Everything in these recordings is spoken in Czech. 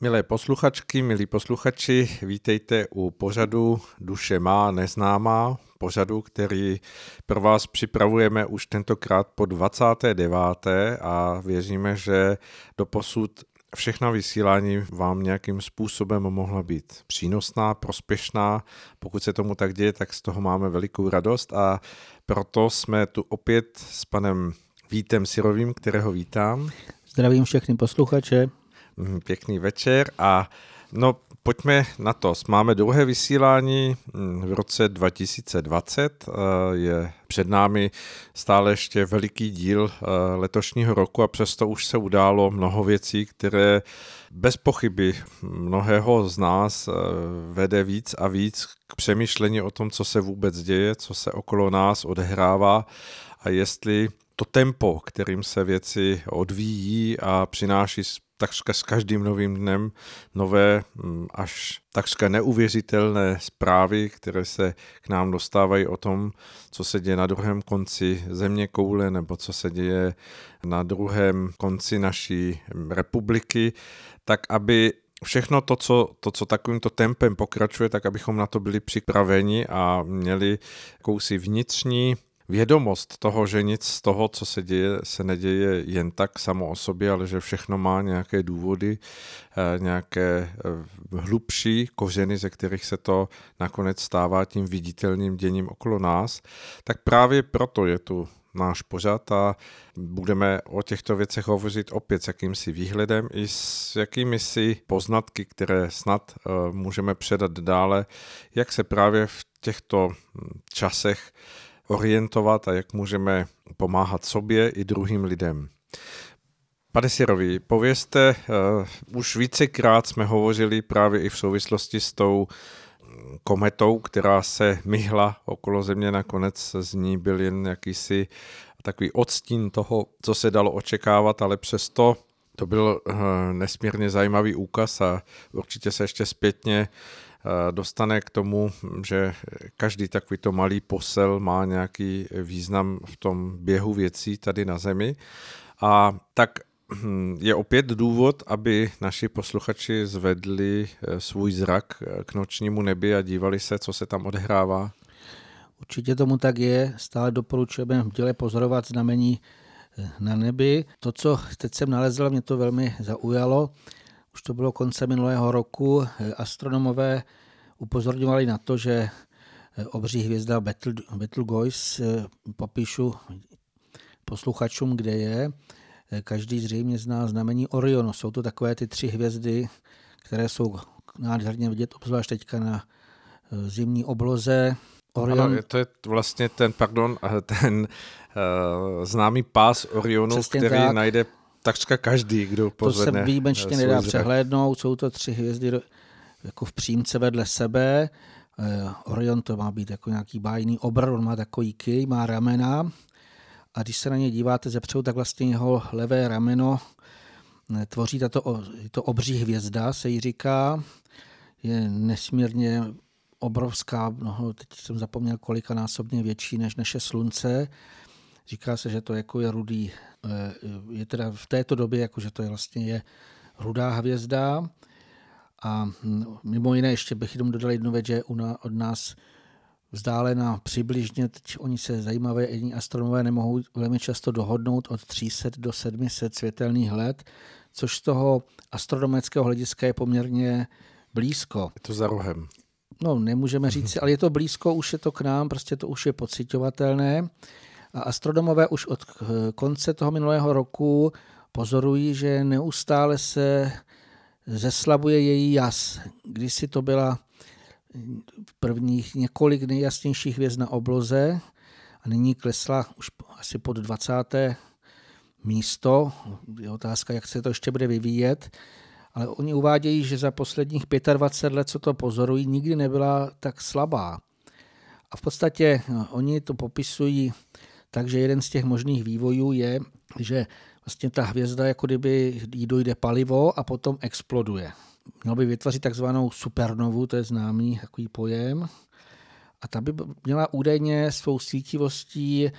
Milé posluchačky, milí posluchači, vítejte u pořadu Duše má neznámá, pořadu, který pro vás připravujeme už tentokrát po 29. a věříme, že do posud všechna vysílání vám nějakým způsobem mohla být přínosná, prospěšná. Pokud se tomu tak děje, tak z toho máme velikou radost a proto jsme tu opět s panem Vítem Sirovým, kterého vítám. Zdravím všechny posluchače. Mhm, pěkný večer a no pojďme na to. Máme druhé vysílání mm, v roce 2020. Eh, je před námi stále ještě veliký díl eh, letošního roku a přesto už se událo mnoho věcí, které bez pochyby mnohého z nás eh, vede víc a víc k přemýšlení o tom, co se vůbec děje, co se okolo nás odehrává a jestli to tempo, kterým se věci odvíjí a přináší takřka s každým novým dnem nové mm, až takřka neuvěřitelné zprávy, které se k nám dostávají o tom, co se děje na druhém konci země koule nebo co se děje na druhém konci naší republiky, tak aby všechno to co, to, co takovýmto tempem pokračuje, tak abychom na to byli připraveni a měli jakousi vnitřní vědomost toho, že nic z toho, co se děje, se neděje jen tak samo o sobě, ale že všechno má nějaké důvody, eh, nějaké eh, hlubší kořeny, ze kterých se to nakonec stává tím viditelným děním okolo nás, tak právě proto je tu náš pořad a budeme o těchto věcech hovořit opět s jakýmsi výhledem i s jakými si poznatky, které snad eh, můžeme předat dále, jak se právě v těchto hm, časech orientovat a jak můžeme pomáhat sobě i druhým lidem. Pane Sirovi, povězte, uh, už vícekrát jsme hovořili právě i v souvislosti s tou kometou, která se myhla okolo země, nakonec z ní byl jen jakýsi takový odstín toho, co se dalo očekávat, ale přesto to byl uh, nesmírně zajímavý úkaz a určitě se ještě zpětně Eh, dostane k tomu, že každý takovýto malý posel má nějaký význam v tom běhu věcí tady na Zemi. A tak hm, je opět důvod, aby naši posluchači zvedli eh, svůj zrak k nočnímu nebi a dívali se, co se tam odehrává. Určitě tomu tak je. Stále doporučujeme v děle pozorovat znamení eh, na nebi. To, co teď jsem nalezl, mě to velmi zaujalo už to bylo konce minulého roku, eh, astronomové upozorňovali na to, že eh, obří hvězda Betelgeuse, eh, popíšu posluchačům, kde je, každý zřejmě zná znamení Orionu. Jsou to takové ty tři hvězdy, které jsou nádherně vidět, obzvlášť teďka na zimní obloze. Orion... Ano, to je vlastně ten, pardon, ten uh, známý pás Orionu, Přesně který tak. najde takřka každý, kdo pozvedne To se výjimečně nedá zrak. přehlédnout, jsou to tři hvězdy jako v přímce vedle sebe. Eh, Orion to má být jako nějaký bájný obr, on má takový ký, má ramena a když se na ně díváte zepředu, tak vlastně jeho levé rameno eh, tvoří tato to obří hvězda, se jí říká. Je nesmírně obrovská, no, teď jsem zapomněl kolika násobně větší než naše slunce. Říká se, že to jako je rudý Eh, je teda v této době, jako že to je vlastně je rudá hvězda. A hm, mimo jiné ještě bych jenom dodal jednu věc, že od nás vzdálená přibližně, teď oni se zajímavé jední astronomové nemohou velmi často dohodnout od 300 do 700 světelných let, což z toho astronomického hlediska je poměrně blízko. Je to za rohem. No, nemůžeme říct, ale je to blízko, už je to k nám, prostě to už je pocitovatelné. A astronomové už od konce toho minulého roku pozorují, že neustále se zeslabuje její jas. Kdysi to byla v prvních několik nejjasnějších hvězd na obloze a nyní klesla už asi pod 20. místo. Je otázka, jak se to ještě bude vyvíjet. Ale oni uvádějí, že za posledních 25 let, co to pozorují, nikdy nebyla tak slabá. A v podstatě no, oni to popisují takže jeden z těch možných vývojů je, že vlastně ta hvězda, jako kdyby jí dojde palivo a potom exploduje. Mělo by vytvořit takzvanou supernovu, to je známý takový pojem. A ta by měla údajně svou sítivostí e,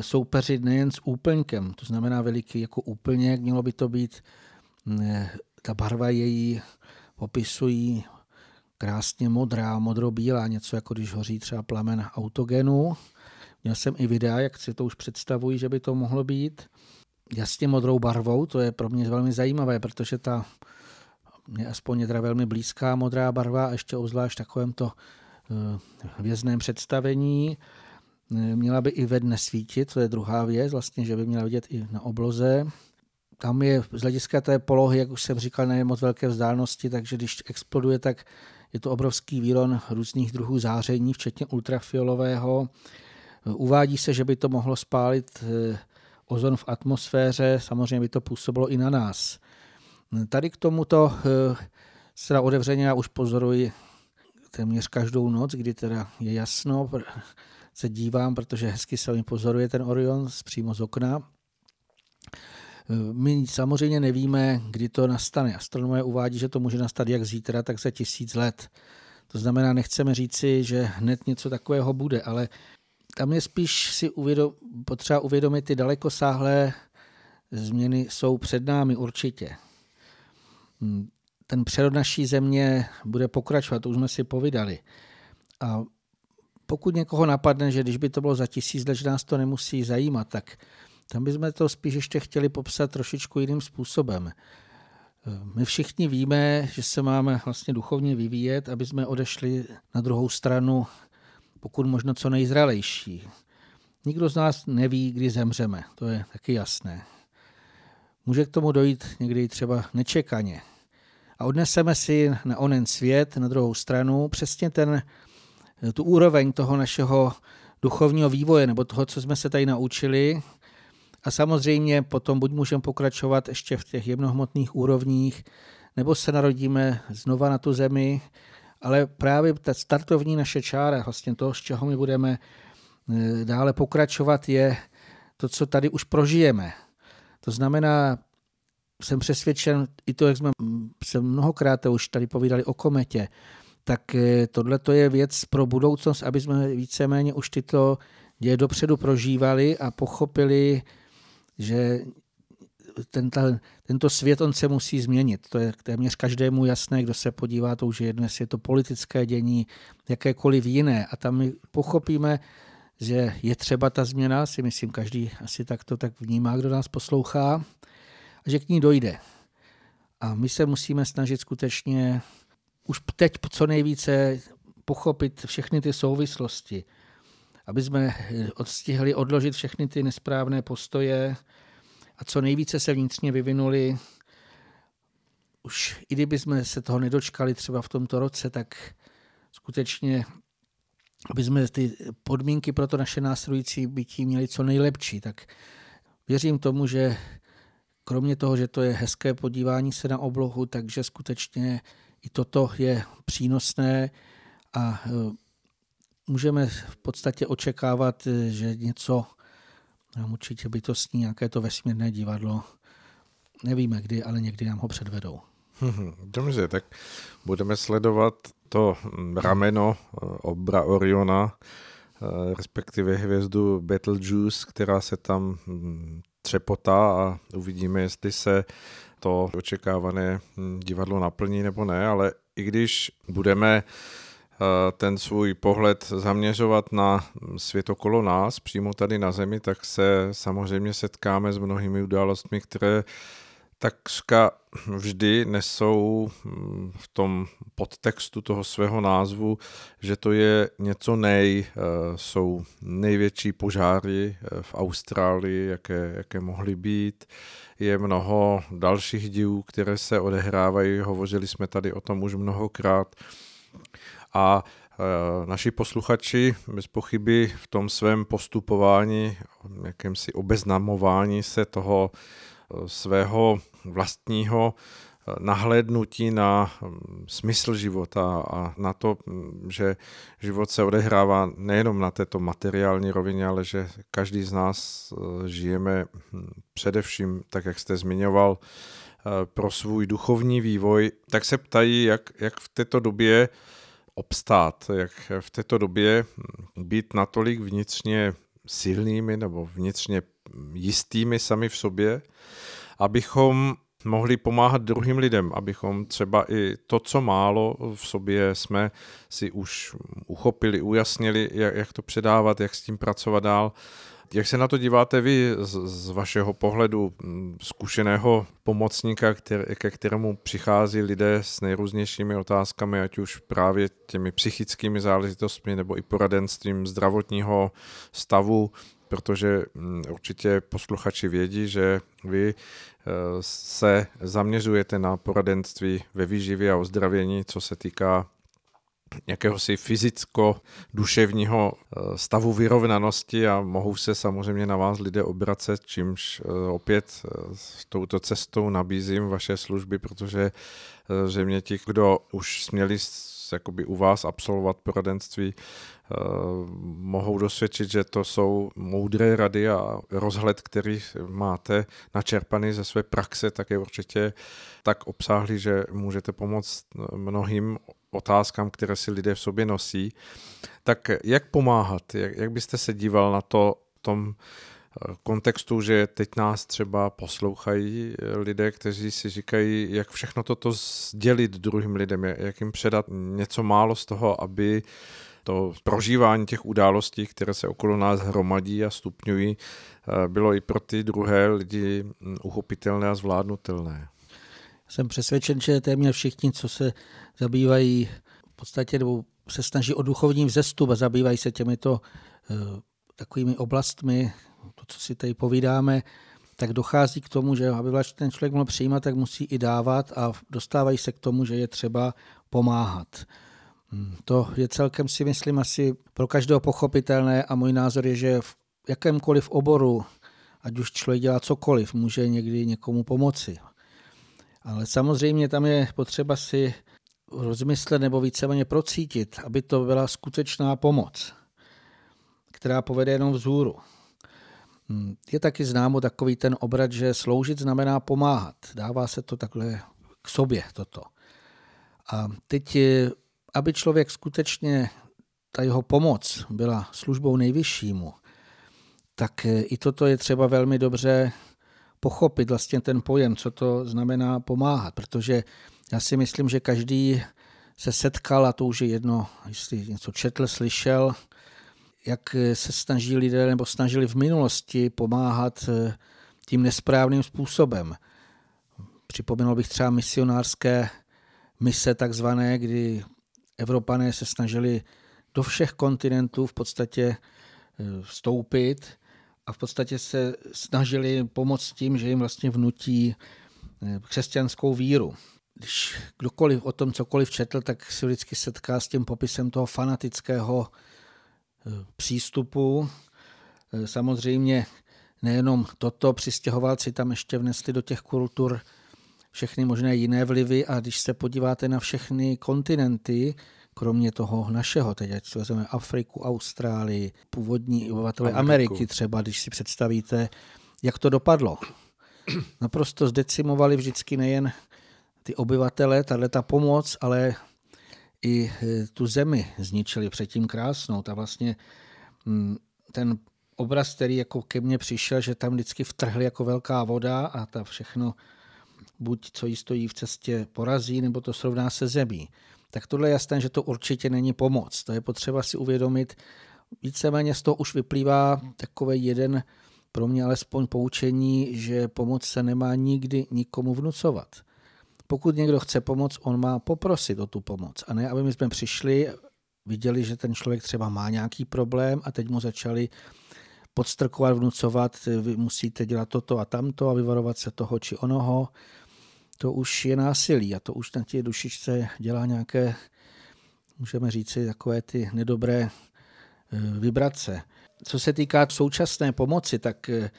soupeřit nejen s úplňkem, to znamená veliký jako úplněk, mělo by to být ta barva její popisují krásně modrá, modrobílá, něco jako když hoří třeba plamen autogenu. Měl jsem i videa, jak si to už představují, že by to mohlo být. Jasně modrou barvou, to je pro mě velmi zajímavé, protože ta mě aspoň je teda velmi blízká modrá barva a ještě obzvlášť takovémto eh, hvězdném představení. Eh, měla by i ve dne svítit, to je druhá věc, vlastně, že by měla vidět i na obloze. Tam je z hlediska té polohy, jak už jsem říkal, na moc velké vzdálenosti, takže když exploduje, tak je to obrovský výron různých druhů záření, včetně ultrafiolového. Uvádí se, že by to mohlo spálit eh, ozon v atmosféře, samozřejmě by to působilo i na nás. Tady k tomuto eh, se otevřeně já už pozoruji téměř každou noc, kdy teda je jasno, se dívám, protože hezky se mi pozoruje ten Orion přímo z okna. My samozřejmě nevíme, kdy to nastane. Astronomové uvádí, že to může nastat jak zítra, tak za tisíc let. To znamená, nechceme říci, že hned něco takového bude, ale tam je spíš si uvědom, potřeba uvědomit, ty dalekosáhlé změny jsou před námi určitě. Hmm, ten přerod naší země bude pokračovat, to už jsme si povídali. A pokud někoho napadne, že když by to bylo za tisíc let, že nás to nemusí zajímat, tak tam bychom to spíš ještě chtěli popsat trošičku jiným způsobem. My všichni víme, že se máme vlastně duchovně vyvíjet, aby jsme odešli na druhou stranu, pokud možno co nejzralejší. Nikdo z nás neví, kdy zemřeme, to je taky jasné. Může k tomu dojít někdy třeba nečekaně. A odneseme si na onen svět, na druhou stranu, přesně ten, tu úroveň toho našeho duchovního vývoje, nebo toho, co jsme se tady naučili, a samozřejmě potom buď můžeme pokračovat ještě v těch jemnohmotných úrovních, nebo se narodíme znova na tu zemi, ale právě ta startovní naše čára, vlastně to, z čeho my budeme e, dále pokračovat, je to, co tady už prožijeme. To znamená, jsem přesvědčen, i to, jak jsme se mnohokrát už tady povídali o kometě, tak e, tohle to je věc pro budoucnost, aby jsme víceméně už tyto děje dopředu prožívali a pochopili, že ten, tento svět on se musí změnit. To je téměř každému jasné, kdo se podívá, to už je jedno, jestli je to politické dění, jakékoliv jiné. A tam my pochopíme, že je třeba ta změna, si myslím, každý asi tak to tak vnímá, kdo nás poslouchá, a že k ní dojde. A my se musíme snažit skutečně už teď co nejvíce pochopit všechny ty souvislosti, aby jsme odstihli odložit všechny ty nesprávné postoje a co nejvíce se vnitřně vyvinuli. Už i kdyby jsme se toho nedočkali třeba v tomto roce, tak skutečně aby jsme ty podmínky pro to naše následující bytí měli co nejlepší, tak věřím tomu, že kromě toho, že to je hezké podívání se na oblohu, takže skutečně i toto je přínosné a můžeme v podstatě očekávat, že něco nám určitě bytostní, nějaké to vesmírné divadlo, nevíme kdy, ale někdy nám ho předvedou. Dobře, tak budeme sledovat to rameno eh, obra Oriona, eh, respektive hvězdu Betelgeuse, která se tam hm, třepotá a uvidíme, jestli se to očekávané hm, divadlo naplní nebo ne, ale i když budeme ten svůj pohled zaměřovat na svět okolo nás, přímo tady na Zemi, tak se samozřejmě setkáme s mnohými událostmi, které takřka vždy nesou hm, v tom podtextu toho svého názvu, že to je něco nej, eh, jsou největší požáry eh, v Austrálii, jaké, jaké mohly být, je mnoho dalších divů, které se odehrávají, hovořili jsme tady o tom už mnohokrát a e, naši posluchači bez pochyby v tom svém postupování, jakémsi obeznamování se toho e, svého vlastního e, nahlédnutí na smysl života a na to, že život se odehrává nejenom na této materiální rovině, ale že každý z nás žijeme především, tak jak jste zmiňoval, pro svůj duchovní vývoj, tak se ptají, jak, jak v této době obstát, jak v této době být natolik vnitřně silnými nebo vnitřně jistými sami v sobě, abychom mohli pomáhat druhým lidem, abychom třeba i to, co málo v sobě jsme si už uchopili, ujasnili, jak, jak to předávat, jak s tím pracovat dál. Jak se na to díváte vy z, z vašeho pohledu zkušeného pomocníka, který, ke kterému přichází lidé s nejrůznějšími otázkami, ať už právě těmi psychickými záležitostmi nebo i poradenstvím zdravotního stavu, protože určitě posluchači vědí, že vy eh, se zaměřujete na poradenství ve výživě a ozdravění, co se týká jakéhosi fyzicko-duševního eh, stavu vyrovnanosti a mohou se samozřejmě na vás lidé obracet, čímž eh, opět s touto cestou nabízím vaše služby, protože mě ti, kdo už směli jakoby u vás absolvovat poradenství, eh, mohou dosvědčit, že to jsou moudré rady a rozhled, který máte načerpaný ze své praxe, tak je určitě tak obsáhlý, že můžete pomoct mnohým otázkám, které si lidé v sobě nosí. Tak jak pomáhat? Jak, jak byste se díval na to tom kontextu, že teď nás třeba poslouchají lidé, kteří si říkají, jak všechno toto sdělit druhým lidem, jak jim předat něco málo z toho, aby to prožívání těch událostí, které se okolo nás hromadí a stupňují, bylo i pro ty druhé lidi uchopitelné a zvládnutelné. Jsem přesvědčen, že téměř všichni, co se zabývají v podstatě nebo se snaží o duchovní vzestup a zabývají se těmito takovými oblastmi, to, co si tady povídáme, tak dochází k tomu, že aby ten člověk mohl přijímat, tak musí i dávat a dostávají se k tomu, že je třeba pomáhat. Hmm, to je celkem si myslím asi pro každého pochopitelné a můj názor je, že v jakémkoliv oboru, ať už člověk dělá cokoliv, může někdy někomu pomoci. Ale samozřejmě tam je potřeba si rozmyslet nebo víceméně procítit, aby to byla skutečná pomoc, která povede jenom vzhůru. Hmm, je taky známo takový ten obrat, že sloužit znamená pomáhat. Dává se to takhle k sobě toto. A teď, aby člověk skutečně, ta jeho pomoc byla službou nejvyššímu, tak i toto je třeba velmi dobře pochopit vlastně ten pojem, co to znamená pomáhat, protože já si myslím, že každý se setkal, a to už je jedno, jestli něco četl, slyšel, jak se snaží lidé nebo snažili v minulosti pomáhat eh, tím nesprávným způsobem. Připomenul bych třeba misionářské mise takzvané, kdy Evropané se snažili do všech kontinentů v podstatě eh, vstoupit a v podstatě se snažili pomoct tím, že jim vlastně vnutí eh, křesťanskou víru. Když kdokoliv o tom cokoliv četl, tak se vždycky setká s tím popisem toho fanatického přístupu. Samozřejmě nejenom toto, přistěhovalci tam ještě vnesli do těch kultur všechny možné jiné vlivy a když se podíváte na všechny kontinenty, kromě toho našeho, teď ať si vezmeme Afriku, Austrálii, původní obyvatele Ameriky třeba, když si představíte, jak to dopadlo. Naprosto zdecimovali vždycky nejen ty obyvatele, tahle ta pomoc, ale i e, tu zemi zničili předtím krásnou. Ta vlastně mm, ten obraz, který jako ke mně přišel, že tam vždycky vtrhli jako velká voda a ta všechno buď co jí stojí v cestě porazí, nebo to srovná se zemí. Tak tohle je jasné, že to určitě není pomoc. To je potřeba si uvědomit. Víceméně z toho už vyplývá takový jeden pro mě alespoň poučení, že pomoc se nemá nikdy nikomu vnucovat pokud někdo chce pomoct, on má poprosit o tu pomoc. A ne, aby my jsme přišli, viděli, že ten člověk třeba má nějaký problém a teď mu začali podstrkovat, vnucovat, vy musíte dělat toto a tamto a vyvarovat se toho či onoho. To už je násilí a to už na té dušičce dělá nějaké, můžeme říci, takové ty nedobré eh, vibrace. Co se týká současné pomoci, tak eh,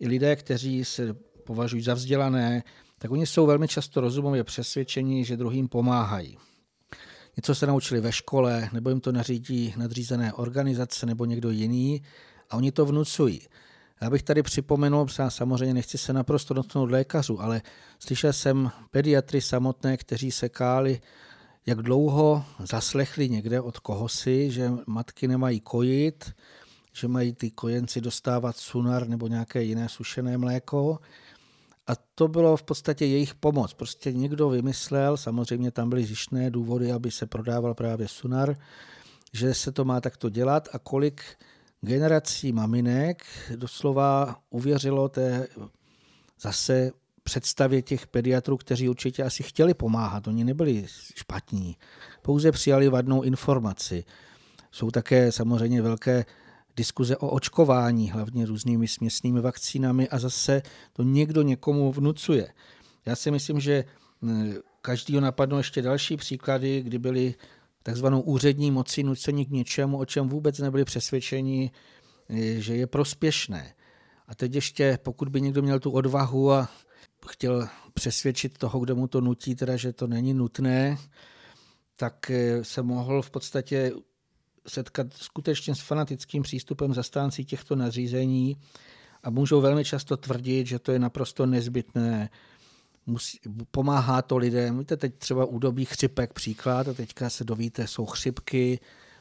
i lidé, kteří se považují za vzdělané, tak oni jsou velmi často rozumově přesvědčení, že druhým pomáhají. Něco se naučili ve škole, nebo jim to nařídí nadřízené organizace nebo někdo jiný a oni to vnucují. Já bych tady připomenul, samozřejmě nechci se naprosto dotknout lékařů, ale slyšel jsem pediatry samotné, kteří se káli, jak dlouho zaslechli někde od kohosi, že matky nemají kojit, že mají ty kojenci dostávat sunar nebo nějaké jiné sušené mléko A to bylo v podstatě jejich pomoc. Prostě někdo vymyslel, samozřejmě tam byly zjištné důvody, aby se prodával právě Sunar, že se to má takto dělat a kolik generací maminek doslova uvěřilo té zase představě těch pediatrů, kteří určitě asi chtěli pomáhat. Oni nebyli špatní, pouze přijali vadnou informaci. Jsou také samozřejmě velké diskuze o očkování, hlavně různými směsnými vakcínami a zase to někdo někomu vnucuje. Já si myslím, že každý napadnou ještě další příklady, kdy byli takzvanou úřední moci nuceni k něčemu, o čem vůbec nebyli přesvědčeni, že je prospěšné. A teď ještě, pokud by někdo měl tu odvahu a chtěl přesvědčit toho, kdo mu to nutí, teda, že to není nutné, tak eh, se mohl v podstatě setkat skutečně s fanatickým přístupem zastáncí těchto nařízení a můžou velmi často tvrdit, že to je naprosto nezbytné, musí, pomáhá to lidem. Víte, teď třeba údobí chřipek příklad a teďka se dovíte, jsou chřipky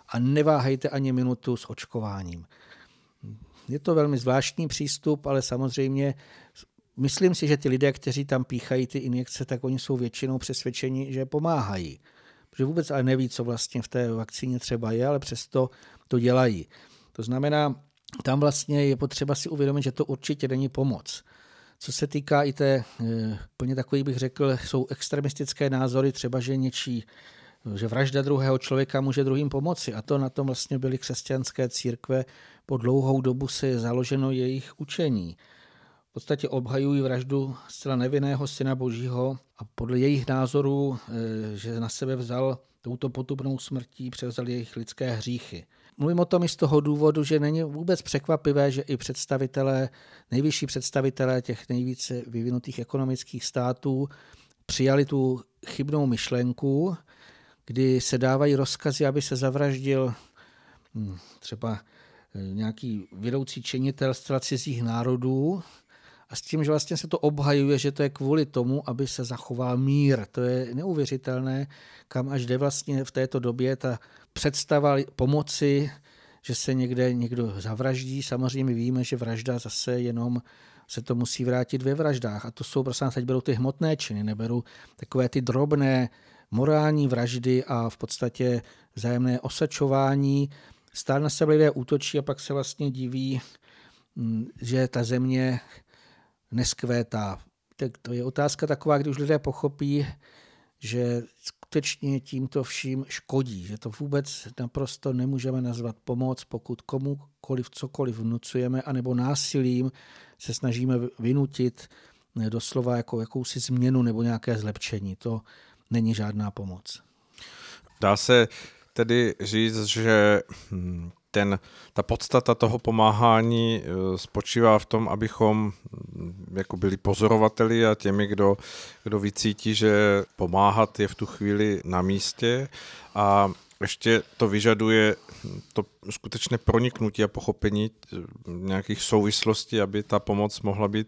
a neváhejte ani minutu s očkováním. Je to velmi zvláštní přístup, ale samozřejmě myslím si, že ty lidé, kteří tam píchají ty injekce, tak oni jsou většinou přesvědčeni, že pomáhají. Protože vůbec ale neví, co vlastně v té vakcíně třeba je, ale přesto to dělají. To znamená, tam vlastně je potřeba si uvědomit, že to určitě není pomoc. Co se týká i té, eh, plně takový bych řekl, jsou extremistické názory, třeba že něčí že vražda druhého člověka může druhým pomoci. A to na tom vlastně byly křesťanské církve. Po dlouhou dobu se je založeno jejich učení. Podstatě obhajují vraždu zcela nevinného syna božího a podle jejich názorů, eh, že na sebe vzal touto potupnou smrtí, převzal jejich lidské hříchy. Mluvím o tom i z toho důvodu, že není vůbec překvapivé, že i představitelé, nejvyšší představitelé těch nejvíce vyvinutých ekonomických států přijali tu chybnou myšlenku, kdy se dávají rozkazy, aby se zavraždil hm, třeba eh, nějaký vedoucí činitel z cizích národů a s tím, že vlastně se to obhajuje, že to je kvůli tomu, aby se zachoval mír. To je neuvěřitelné, kam až jde vlastně v této době ta představa pomoci, že se někde někdo zavraždí. Samozřejmě víme, že vražda zase jenom se to musí vrátit ve vraždách. A to jsou, prostě teď berou ty hmotné činy, neberou takové ty drobné morální vraždy a v podstatě vzájemné osačování. Stále na sebe lidé útočí a pak se vlastně diví, mm, že ta země neskvétá. Tak to je otázka taková, když lidé pochopí, že skutečně tímto vším škodí, že to vůbec naprosto nemůžeme nazvat pomoc, pokud komukoliv cokoliv vnucujeme, anebo násilím se snažíme vynutit doslova jako jakousi změnu nebo nějaké zlepšení. To není žádná pomoc. Dá se tedy říct, že hm, ten, ta podstata toho pomáhání eh, spočívá v tom, abychom hm, jako byli pozorovateli a těmi, kdo, kdo vycítí, že pomáhat je v tu chvíli na místě. A ještě to vyžaduje to skutečné proniknutí a pochopení nějakých souvislostí, aby ta pomoc mohla být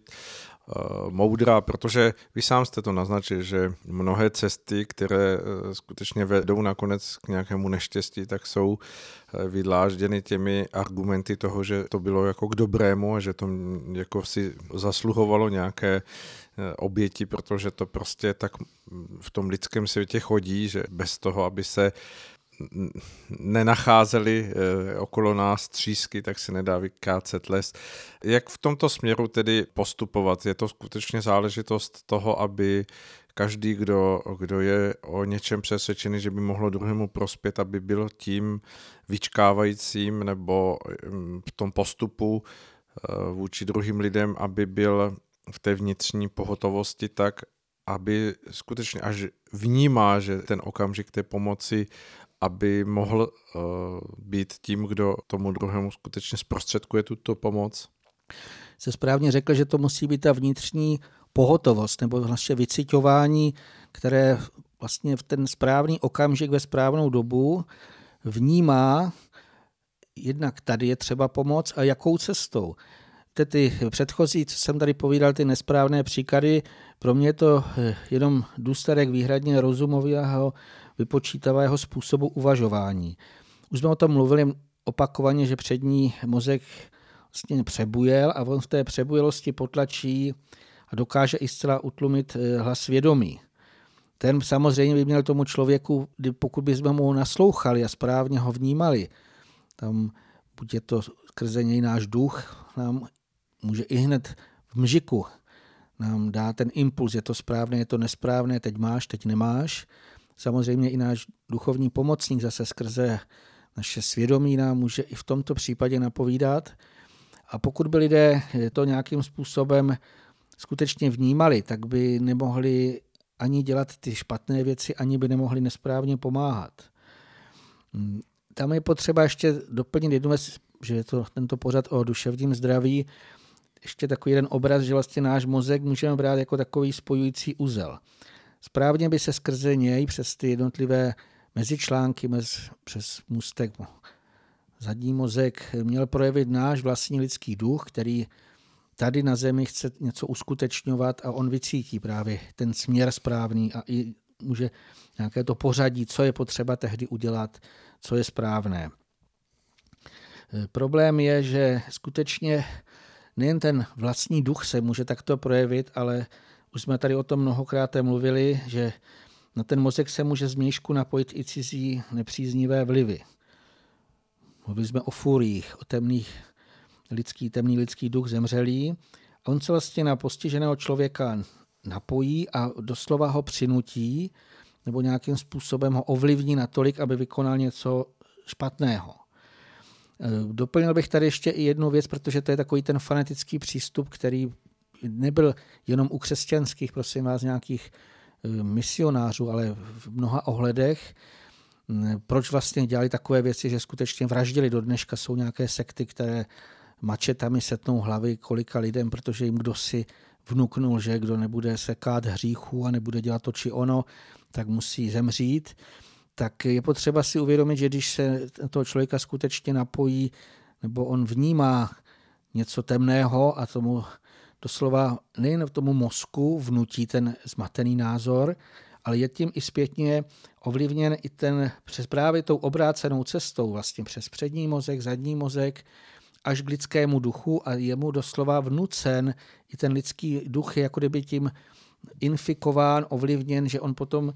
Eh, moudrá, protože vy sám jste to naznačil, že mnohé cesty, které eh, skutečně vedou nakonec k nějakému neštěstí, tak jsou eh, vydlážděny těmi argumenty toho, že to bylo jako k dobrému a že to jako si zasluhovalo nějaké oběti, protože to prostě tak v tom lidském světě chodí, že bez toho, aby se nenacházeli eh, okolo nás třísky, tak se nedá vykácet les. Jak v tomto směru tedy postupovat? Je to skutečně záležitost toho, aby každý, kdo, kdo je o něčem přesvědčený, že by mohlo druhému prospět, aby byl tím vyčkávajícím nebo mm, v tom postupu eh, vůči druhým lidem, aby byl v té vnitřní pohotovosti tak, aby skutečně až vnímá, že ten okamžik té pomoci aby mohl uh, být tím, kdo tomu druhému skutečně zprostředkuje tuto pomoc? Se správně řekl, že to musí být ta vnitřní pohotovost nebo vlastně vycitování, které vlastně v ten správný okamžik ve správnou dobu vnímá, jednak tady je třeba pomoc a jakou cestou. Ty předchozí, co jsem tady povídal, ty nesprávné příklady, pro mě je to eh, jenom důsledek výhradně rozumového vypočítavého způsobu uvažování. Už jsme o tom mluvili opakovaně, že přední mozek vlastně přebujel a on v té přebujelosti potlačí a dokáže i zcela utlumit eh, hlas svědomí. Ten samozřejmě by měl tomu člověku, pokud bychom mu naslouchali a správně ho vnímali, tam buď je to skrze něj náš duch, nám může i hned v mžiku nám dá ten impuls, je to správné, je to nesprávné, teď máš, teď nemáš. Samozřejmě i náš duchovní pomocník zase skrze naše svědomí nám může i v tomto případě napovídat. A pokud by lidé to nějakým způsobem skutečně vnímali, tak by nemohli ani dělat ty špatné věci, ani by nemohli nesprávně pomáhat. Tam je potřeba ještě doplnit jednu věc, že je to tento pořad o duševním zdraví, ještě takový jeden obraz, že vlastně náš mozek můžeme brát jako takový spojující uzel. Správně by se skrze něj přes ty jednotlivé mezičlánky, mez, přes můstek, zadní mozek měl projevit náš vlastní lidský duch, který tady na zemi chce něco uskutečňovat a on vycítí právě ten směr správný a i může nějaké to pořadí, co je potřeba tehdy udělat, co je správné. Problém je, že skutečně nejen ten vlastní duch se může takto projevit, ale už jsme tady o tom mnohokrát mluvili, že na ten mozek se může změšku napojit i cizí nepříznivé vlivy. Mluvili jsme o furiích, o temných lidský, temný lidský duch zemřelý. A on se vlastně na postiženého člověka napojí a doslova ho přinutí nebo nějakým způsobem ho ovlivní natolik, aby vykonal něco špatného. Doplnil bych tady ještě i jednu věc, protože to je takový ten fanatický přístup, který nebyl jenom u křesťanských, prosím vás, nějakých eh, misionářů, ale v mnoha ohledech. Proč vlastně dělali takové věci, že skutečně vraždili do dneška? Jsou nějaké sekty, které mačetami setnou hlavy kolika lidem, protože jim kdo si vnuknul, že kdo nebude sekát hříchů a nebude dělat to či ono, tak musí zemřít tak je potřeba si uvědomit, že když se toho člověka skutečně napojí, nebo on vnímá něco temného a tomu doslova nejen v tomu mozku vnutí ten zmatený názor, ale je tím i zpětně ovlivněn i ten přes právě tou obrácenou cestou, vlastně přes přední mozek, zadní mozek, až k lidskému duchu a je mu doslova vnucen i ten lidský duch je jako kdyby tím infikován, ovlivněn, že on potom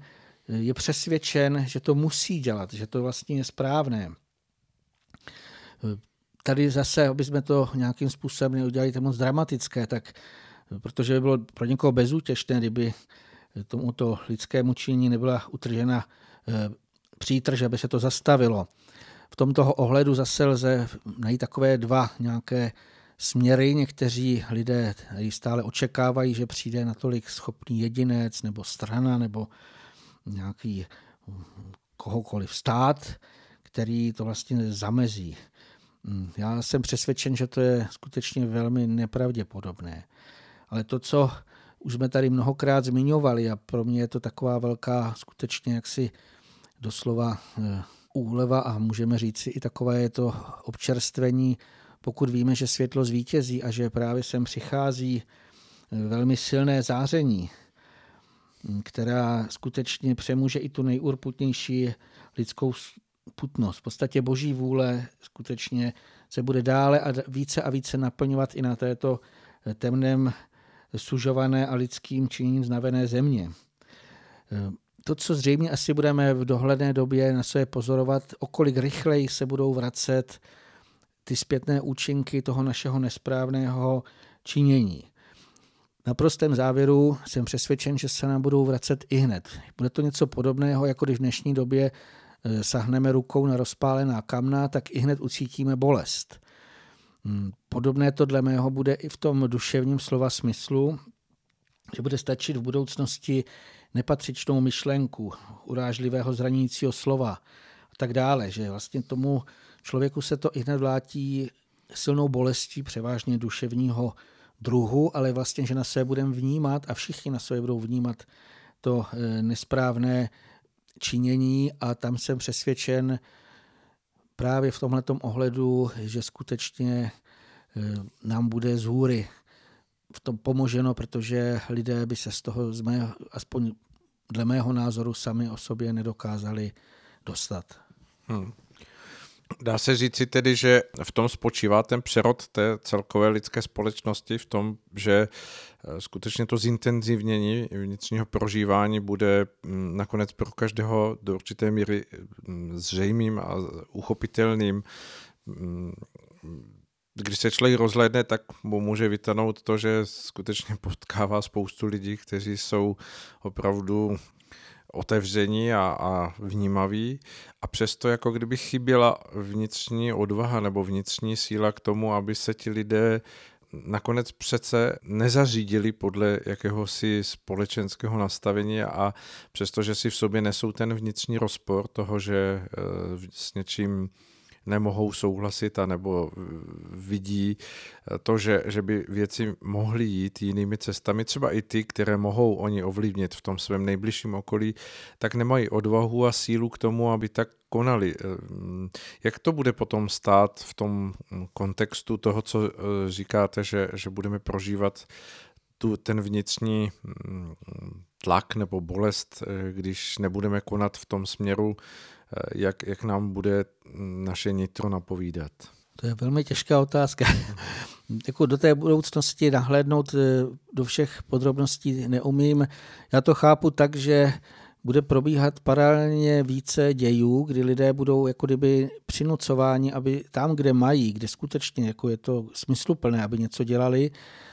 je přesvědčen, že to musí dělat, že to vlastně je správné. Tady zase, aby jsme to nějakým způsobem neudělali to moc dramatické, tak protože by bylo pro někoho bezútěšné, kdyby tomuto lidskému činění nebyla utržena eh, přítrž, aby se to zastavilo. V tomto ohledu zase lze najít takové dva nějaké směry. Někteří lidé stále očekávají, že přijde natolik schopný jedinec nebo strana nebo nějaký kohokoliv stát, který to vlastně zamezí. Hmm, já jsem přesvědčen, že to je skutečně velmi nepravděpodobné. Ale to, co už jsme tady mnohokrát zmiňovali a pro mě je to taková velká skutečně jaksi doslova eh, úleva a můžeme říct si i takové je to občerstvení, pokud víme, že světlo zvítězí a že právě sem přichází eh, velmi silné záření, která skutečně přemůže i tu nejurputnější lidskou putnost. V podstatě boží vůle skutečně se bude dále a více a více naplňovat i na této temném sužované a lidským činěním znavené země. To, co zřejmě asi budeme v dohledné době na sebe pozorovat, okolik rychleji se budou vracet ty zpětné účinky toho našeho nesprávného činění. Na prostém závěru jsem přesvědčen, že se nám budou vracet i hned. Bude to něco podobného, jako když v dnešní době sahneme rukou na rozpálená kamna, tak i hned ucítíme bolest. Hmm, podobné to dle mého bude i v tom duševním slova smyslu, že bude stačit v budoucnosti nepatřičnou myšlenku, urážlivého zranícího slova a tak dále, že vlastně tomu člověku se to i hned vlátí silnou bolestí, převážně duševního druhu, ale vlastně, že na sebe budeme vnímat a všichni na sebe budou vnímat to eh, nesprávné činění a tam jsem přesvědčen právě v tomto ohledu, že skutečně eh, nám bude z hůry v tom pomoženo, protože lidé by se z toho, z mého, aspoň dle mého názoru, sami o sobě nedokázali dostat. Hmm. Dá se říci tedy, že v tom spočívá ten přerod té celkové lidské společnosti, v tom, že eh, skutečně to zintenzivnění vnitřního prožívání bude mm, nakonec pro každého do určité míry mm, zřejmým a uchopitelným. Mm, když se člověk rozhlédne, tak mu může vytanout to, že skutečně potkává spoustu lidí, kteří jsou opravdu otevření a, a vnímaví a přesto jako kdyby chyběla vnitřní odvaha nebo vnitřní síla k tomu, aby se ti lidé nakonec přece nezařídili podle jakéhosi společenského nastavení a přestože si v sobě nesou ten vnitřní rozpor toho, že eh, s něčím nemohou souhlasit a nebo vidí to, že, že by věci mohly jít jinými cestami, třeba i ty, které mohou oni ovlivnit v tom svém nejbližším okolí, tak nemají odvahu a sílu k tomu, aby tak konali. Jak to bude potom stát v tom kontextu toho, co eh, říkáte, že, že budeme prožívat tu, ten vnitřní mm, tlak nebo bolest, eh, když nebudeme konat v tom směru, Eh, jak, jak nám bude naše nitro napovídat? To je velmi těžká otázka. jako do té budoucnosti nahlédnout eh, do všech podrobností neumím. Já to chápu tak, že bude probíhat paralelně více dějů, kdy lidé budou jako kdyby přinucováni, aby tam, kde mají, kde skutečně jako je to smysluplné, aby něco dělali,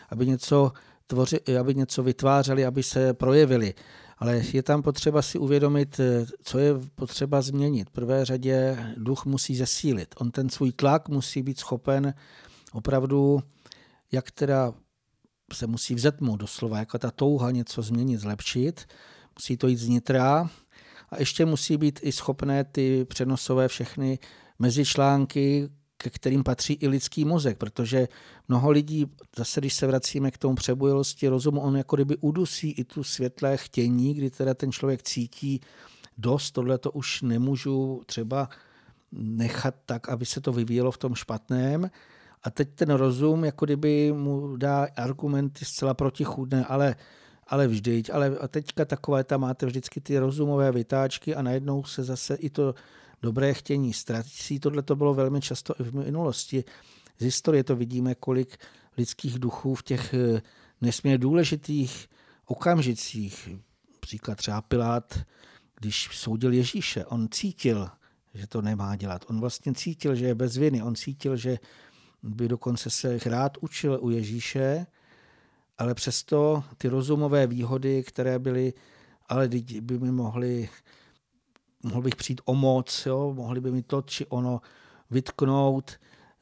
aby něco, tvoři, aby něco vytvářeli, aby se projevili. Ale je tam potřeba si uvědomit, eh, co je potřeba změnit. V prvé řadě duch musí zesílit. On ten svůj tlak musí být schopen opravdu, jak teda se musí vzet mu doslova, jako ta touha něco změnit, zlepšit. Musí to jít znitra a ještě musí být i schopné ty přenosové všechny mezičlánky, ke kterým patří i lidský mozek, protože mnoho lidí, zase když se vracíme k tomu přebujelosti rozumu, on jako kdyby udusí i tu světlé chtění, kdy teda ten člověk cítí dost, tohle to už nemůžu třeba nechat tak, aby se to vyvíjelo v tom špatném. A teď ten rozum jako kdyby mu dá argumenty zcela protichůdné, ale ale vždyť, ale a teďka takové tam máte vždycky ty rozumové vytáčky a najednou se zase i to dobré chtění ztratí. Tohle to bylo velmi často i v minulosti. Z historie to vidíme, kolik lidských duchů v těch eh, nesmírně důležitých okamžicích, příklad třeba Pilát, když soudil Ježíše, on cítil, že to nemá dělat. On vlastně cítil, že je bez viny. On cítil, že by dokonce se rád učil u Ježíše, ale přesto ty rozumové výhody, které byly, ale by mi mohly mohl bych přijít o moc, jo? mohli by mi to či ono vytknout,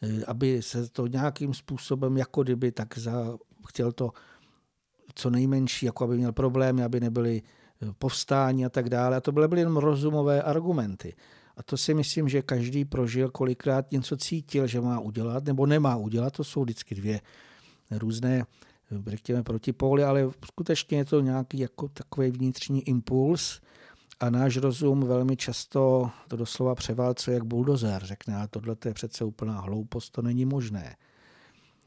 eh, aby se to nějakým způsobem, jako kdyby, tak za, chtěl to co nejmenší, jako aby měl problémy, aby nebyly eh, povstání a tak dále. A to byly, byly jenom rozumové argumenty. A to si myslím, že každý prožil, kolikrát něco cítil, že má udělat nebo nemá udělat. To jsou vždycky dvě různé, eh, řekněme, protipóly, ale skutečně je to nějaký jako takový vnitřní impuls, a náš rozum velmi často to doslova převálcuje jak buldozer. Řekne, ale tohle je přece úplná hloupost, to není možné.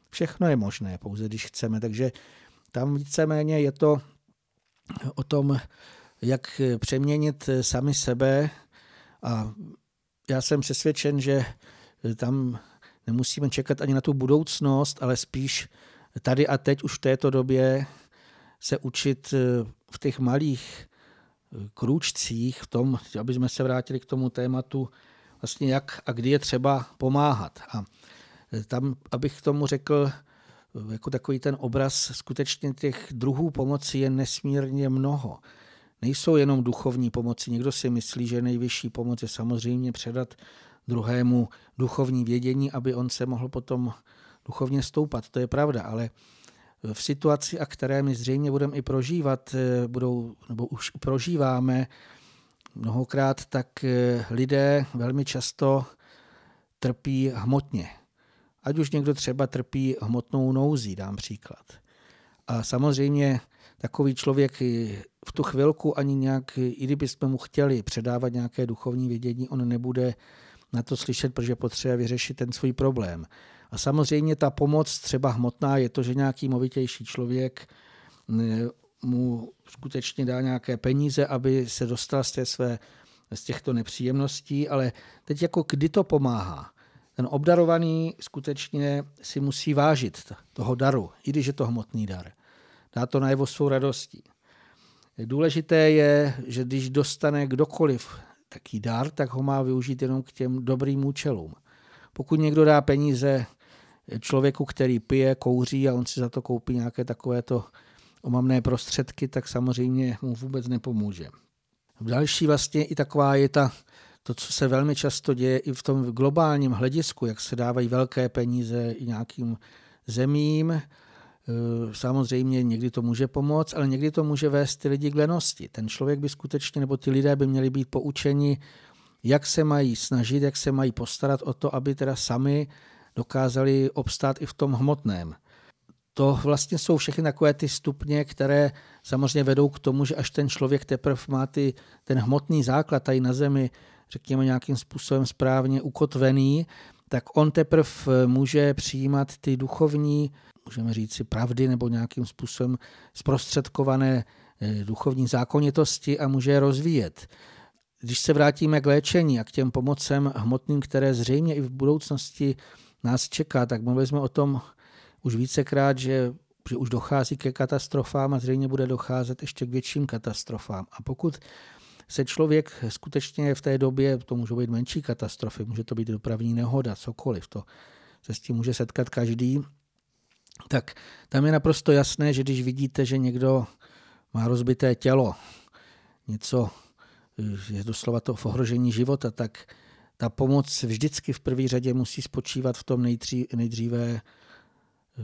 Všechno je možné, pouze když chceme. Takže tam víceméně je to o tom, jak přeměnit sami sebe a já jsem přesvědčen, že tam nemusíme čekat ani na tu budoucnost, ale spíš tady a teď už v této době se učit v těch malých krůčcích v tom, aby jsme se vrátili k tomu tématu, vlastně jak a kdy je třeba pomáhat. A tam, abych tomu řekl, jako takový ten obraz, skutečně těch druhů pomoci je nesmírně mnoho. Nejsou jenom duchovní pomoci. Někdo si myslí, že nejvyšší pomoc je samozřejmě předat druhému duchovní vědění, aby on se mohl potom duchovně stoupat. To je pravda, ale v situaci, a které my zřejmě budeme i prožívat, eh, budou, nebo už prožíváme mnohokrát, tak eh, lidé velmi často trpí hmotně. Ať už někdo třeba trpí hmotnou nouzí, dám příklad. A samozřejmě takový člověk v tu chvilku ani nějak, i kdybychom mu chtěli předávat nějaké duchovní vědění, on nebude na to slyšet, protože potřebuje vyřešit ten svůj problém. A samozřejmě ta pomoc třeba hmotná je to, že nějaký movitější člověk mu skutečně dá nějaké peníze, aby se dostal z té své z těchto nepříjemností, ale teď jako kdy to pomáhá. Ten obdarovaný skutečně si musí vážit toho daru, i když je to hmotný dar. Dá to najevo svou radostí. Důležité je, že když dostane kdokoliv taký dar, tak ho má využít jenom k těm dobrým účelům. Pokud někdo dá peníze člověku, který pije, kouří a on si za to koupí nějaké takovéto omamné prostředky, tak samozřejmě mu vůbec nepomůže. Další vlastně i taková je ta, to, co se velmi často děje i v tom globálním hledisku, jak se dávají velké peníze i nějakým zemím. E, samozřejmě někdy to může pomoct, ale někdy to může vést ty lidi k lenosti. Ten člověk by skutečně, nebo ty lidé by měli být poučeni, jak se mají snažit, jak se mají postarat o to, aby teda sami dokázali obstát i v tom hmotném. To vlastně jsou všechny takové ty stupně, které samozřejmě vedou k tomu, že až ten člověk teprve má ty, ten hmotný základ tady na zemi, řekněme nějakým způsobem správně ukotvený, tak on teprve může přijímat ty duchovní, můžeme říct si pravdy nebo nějakým způsobem zprostředkované eh, duchovní zákonitosti a může je rozvíjet. Když se vrátíme k léčení a k těm pomocem hmotným, které zřejmě i v budoucnosti nás čeká, tak mluvili jsme o tom už vícekrát, že, že už dochází ke katastrofám a zřejmě bude docházet ještě k větším katastrofám. A pokud se člověk skutečně v té době, to můžou být menší katastrofy, může to být dopravní nehoda, cokoliv, to se s tím může setkat každý, tak tam je naprosto jasné, že když vidíte, že někdo má rozbité tělo, něco je doslova to v ohrožení života, tak ta pomoc vždycky v první řadě musí spočívat v tom nejdříve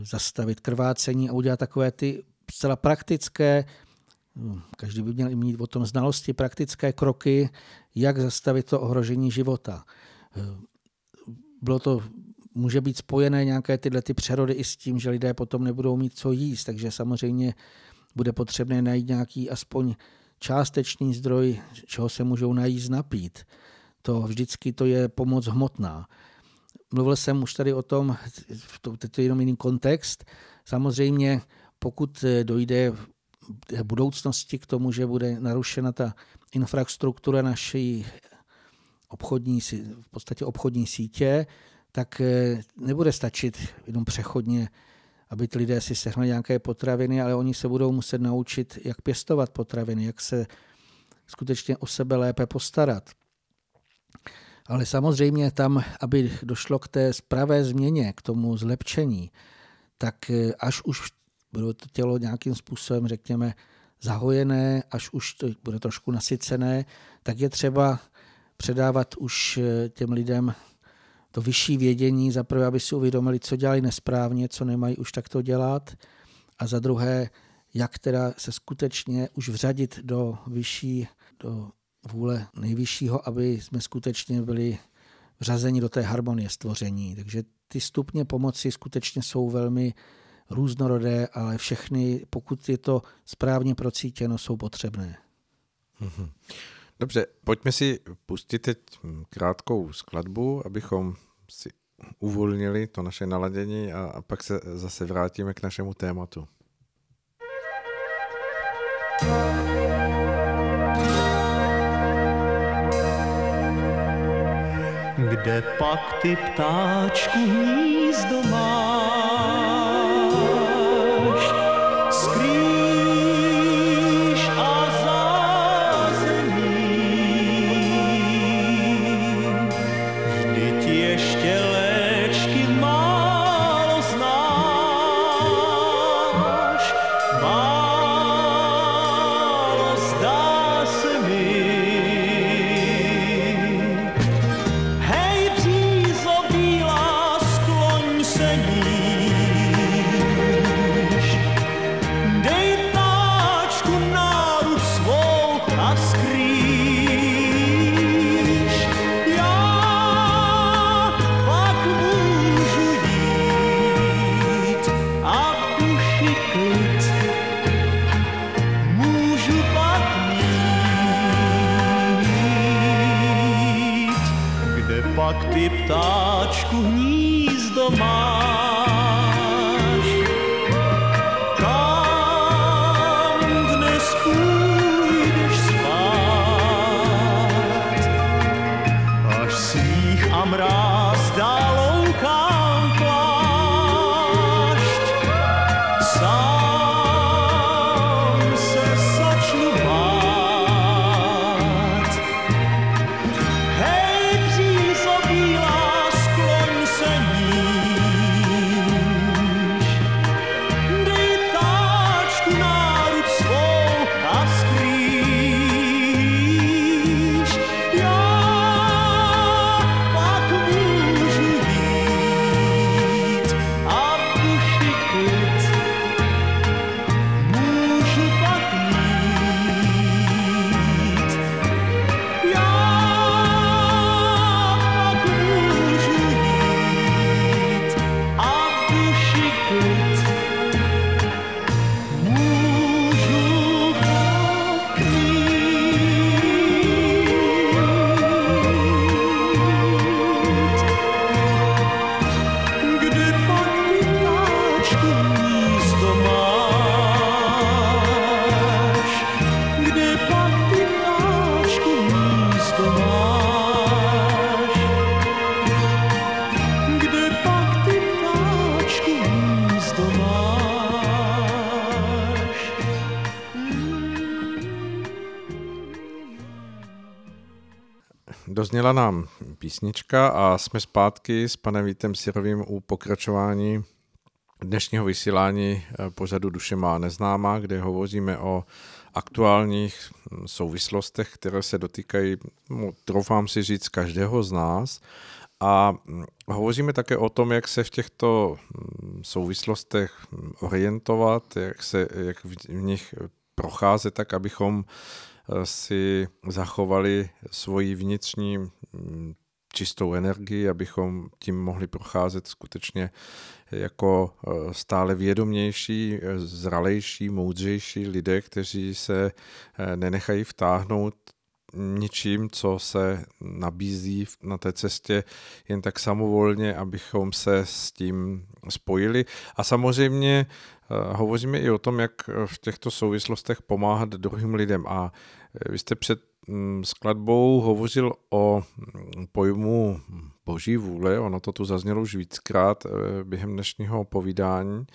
zastavit krvácení a udělat takové ty zcela praktické, každý by měl mít o tom znalosti, praktické kroky, jak zastavit to ohrožení života. Bylo to, může být spojené nějaké tyhle ty přerody i s tím, že lidé potom nebudou mít co jíst, takže samozřejmě bude potřebné najít nějaký aspoň částečný zdroj, čeho se můžou najíst, napít. To vždycky to je pomoc hmotná. Mluvil jsem už tady o tom, to, to je jenom jiný kontext. Samozřejmě, pokud dojde v budoucnosti k tomu, že bude narušena ta infrastruktura naší obchodní, v podstatě obchodní sítě, tak eh, nebude stačit jenom přechodně, aby ty lidé si sehnali nějaké potraviny, ale oni se budou muset naučit, jak pěstovat potraviny, jak se skutečně o sebe lépe postarat. Ale samozřejmě tam, aby došlo k té spravé změně, k tomu zlepšení, tak eh, až už bude to tělo nějakým způsobem, řekněme, zahojené, až už to bude trošku nasycené, tak je třeba předávat už eh, těm lidem to vyšší vědění, za prvé, aby si uvědomili, co dělali nesprávně, co nemají už takto dělat, a za druhé, jak teda se skutečně už vřadit do vyšší, do vůle nejvyššího, aby jsme skutečně byli vřazeni do té harmonie stvoření. Takže ty stupně pomoci skutečně jsou velmi různorodé, ale všechny, pokud je to správně procítěno, jsou potřebné. Mhm. Dobře, pojďme si pustit teď krátkou skladbu, abychom si uvolnili to naše naladění a, a pak se zase vrátíme k našemu tématu. Kde pak ty ptáčku hnízdo máš? Dozněla nám písnička a jsme zpátky s panem Vítem Sirovým u pokračování dnešního vysílání eh, pořadu Duše má neznámá, kde hovoříme o aktuálních hm, souvislostech, které se dotýkají, no, troufám si říct, každého z nás. A hm, hovoříme také o tom, jak se v těchto hm, souvislostech orientovat, jak, se, jak v nich procházet tak, abychom si zachovali svoji vnitřní čistou energii, abychom tím mohli procházet skutečně jako eh, stále vědomější, eh, zralejší, moudřejší lidé, kteří se eh, nenechají vtáhnout ničím, co se nabízí na té cestě jen tak samovolně, abychom se s tím spojili. A samozřejmě hovoříme i o tom, jak v těchto souvislostech pomáhat druhým lidem. A vy jste před mm, skladbou hovořil o mm, pojmu boží vůle, ono to tu zaznělo už víckrát eh, během dnešního povídání.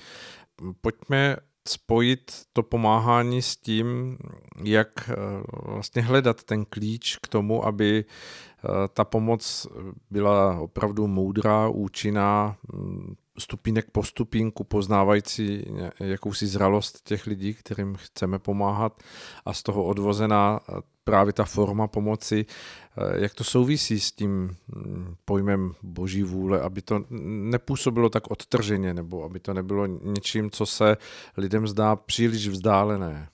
Pojďme spojit to pomáhání s tím, jak eh, vlastně hledat ten klíč k tomu, aby eh, ta pomoc byla opravdu moudrá, účinná, mm, stupínek po stupínku poznávající jakousi zralost těch lidí, kterým chceme pomáhat a z toho odvozená právě ta forma pomoci, eh, jak to souvisí s tím hm, pojmem boží vůle, aby to nepůsobilo tak odtrženě, nebo aby to nebylo něčím, co se lidem zdá příliš vzdálené.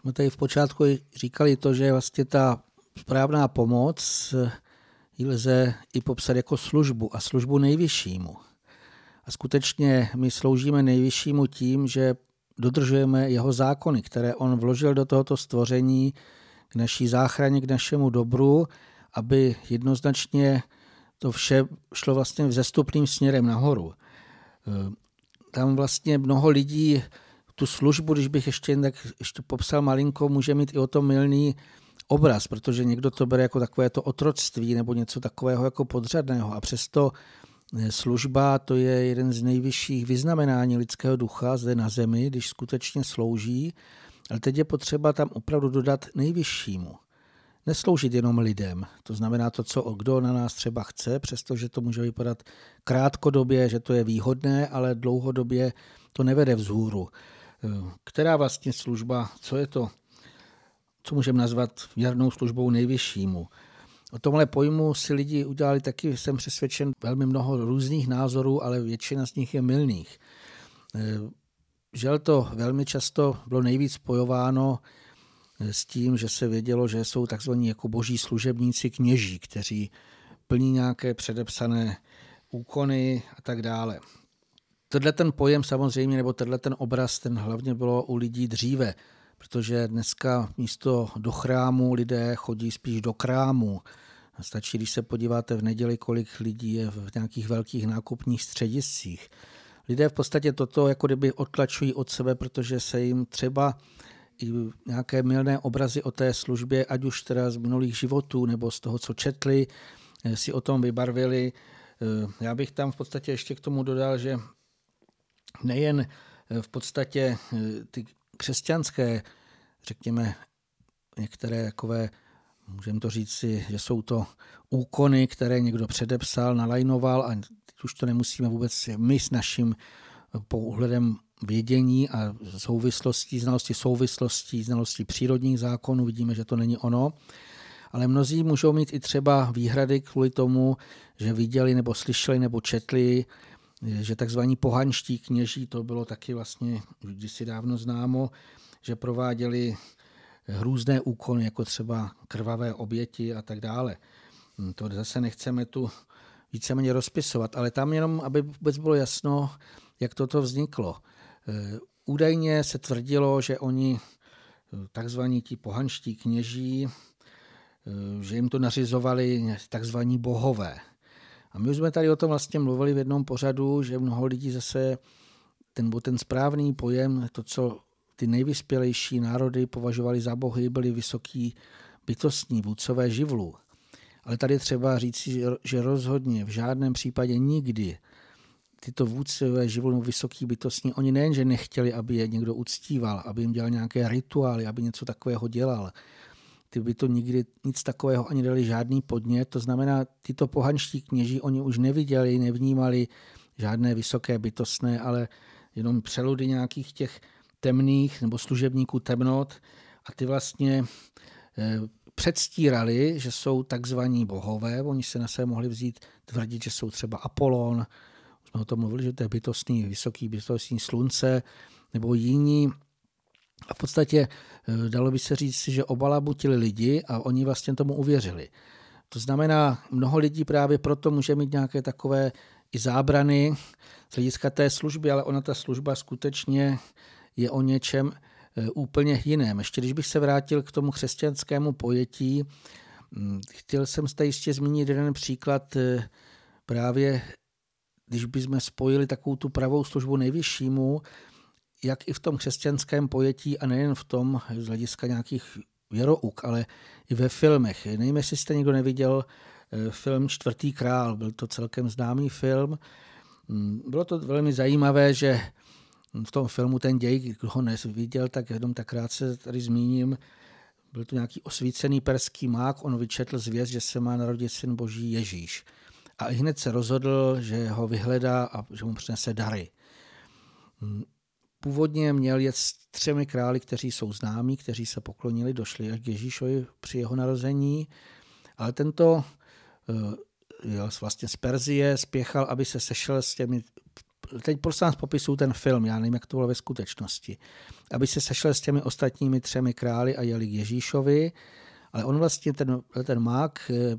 Jsme tady v počátku říkali to, že vlastně ta správná pomoc eh, ji lze i popsat jako službu a službu nejvyššímu. A skutečně my sloužíme nejvyššímu tím, že dodržujeme jeho zákony, které on vložil do tohoto stvoření k naší záchraně, k našemu dobru, aby jednoznačně to vše šlo vlastně vzestupným směrem nahoru. Eh, tam vlastně mnoho lidí tu službu, když bych ještě tak ještě popsal malinko, může mít i o tom milný obraz, protože někdo to bere jako takové to otroctví nebo něco takového jako podřadného a přesto eh, služba to je jeden z nejvyšších vyznamenání lidského ducha zde na zemi, když skutečně slouží ale teď je potřeba tam opravdu dodat nejvyššímu. Nesloužit jenom lidem. To znamená to, co kdo na nás třeba chce, přestože to může vypadat krátkodobě, že to je výhodné, ale dlouhodobě to nevede vzhůru. Která vlastně služba, co je to, co můžeme nazvat věrnou službou nejvyššímu? O tomhle pojmu si lidi udělali taky, jsem přesvědčen, velmi mnoho různých názorů, ale většina z nich je milných. Žel to velmi často bylo nejvíc spojováno eh, s tím, že se vědělo, že jsou takzvaní jako boží služebníci kněží, kteří plní nějaké předepsané úkony a tak dále. Tenhle ten pojem samozřejmě, nebo tenhle ten obraz, ten hlavně bylo u lidí dříve, protože dneska místo do chrámu lidé chodí spíš do krámu. Stačí, když se podíváte v neděli, kolik lidí je v nějakých velkých nákupních střediscích lidé v podstatě toto jako kdyby odtlačují od sebe, protože se jim třeba i nějaké milné obrazy o té službě, ať už teda z minulých životů nebo z toho, co četli, eh, si o tom vybarvili. Eh, já bych tam v podstatě ještě k tomu dodal, že nejen eh, v podstatě ty křesťanské, řekněme, některé takové, můžeme to říct si, že jsou to úkony, které někdo předepsal, nalajnoval a už to nemusíme vůbec my s naším pohledem vědění a souvislostí, znalosti souvislostí, znalosti přírodních zákonů, vidíme, že to není ono. Ale mnozí můžou mít i třeba výhrady kvůli tomu, že viděli nebo slyšeli nebo četli, že takzvaní pohanští kněží, to bylo taky vlastně kdysi dávno známo, že prováděli hrůzné úkony, jako třeba krvavé oběti a tak dále. To zase nechceme tu víceméně rozpisovat, ale tam jenom, aby vůbec bylo jasno, jak toto vzniklo. Eh, údajně se tvrdilo, že oni, eh, takzvaní ti pohanští kněží, eh, že jim to nařizovali takzvaní bohové. A my už jsme tady o tom vlastně mluvili v jednom pořadu, že mnoho lidí zase ten, ten správný pojem, to, co ty nejvyspělejší národy považovali za bohy, byli vysoký bytostní vůdcové živlu. Ale tady třeba říct, že rozhodně v žádném případě nikdy tyto vůdcové živou vysoký bytostní, oni nejen, že nechtěli, aby je někdo uctíval, aby jim dělal nějaké rituály, aby něco takového dělal. ty by to nikdy nic takového ani dali žádný podnět. To znamená, tyto pohanští kněží, oni už neviděli, nevnímali žádné vysoké bytostné, ale jenom přeludy nějakých těch temných nebo služebníků temnot a ty vlastně eh, předstírali, že jsou takzvaní bohové, oni se na sebe mohli vzít tvrdit, že jsou třeba Apolon, jsme o tom mluvili, že to je bytostný, vysoký bytostný slunce, nebo jiní. A v podstatě eh, dalo by se říct, že obalabutili lidi a oni vlastně tomu uvěřili. To znamená, mnoho lidí právě proto může mít nějaké takové i zábrany z hlediska té služby, ale ona ta služba skutečně je o něčem eh, úplně jiném. Ještě když bych se vrátil k tomu křesťanskému pojetí, hm, chtěl jsem zde jistě zmínit jeden příklad eh, právě, když bychom spojili takovou tu pravou službu nejvyššímu, jak i v tom křesťanském pojetí a nejen v tom z hlediska nějakých věrouk, ale i ve filmech. Nevím, jestli jste někdo neviděl eh, film Čtvrtý král, byl to celkem známý film. Hm, bylo to velmi zajímavé, že v tom filmu ten děj, kdo ho neviděl, tak jenom tak krátce tady zmíním, byl to nějaký osvícený perský mák, on vyčetl zvěst, že se má narodit syn boží Ježíš. A i hned se rozhodl, že ho vyhledá a že mu přinese dary. Původně měl jet s třemi králi, kteří jsou známí, kteří se poklonili, došli až k Ježíšovi při jeho narození, ale tento eh, jel vlastně z Perzie, spěchal, aby se sešel s těmi teď prosím vás popisuju ten film, já nevím, jak to bylo ve skutečnosti, aby se sešel s těmi ostatními třemi králi a jeli k Ježíšovi, ale on vlastně, ten, ten mák, eh,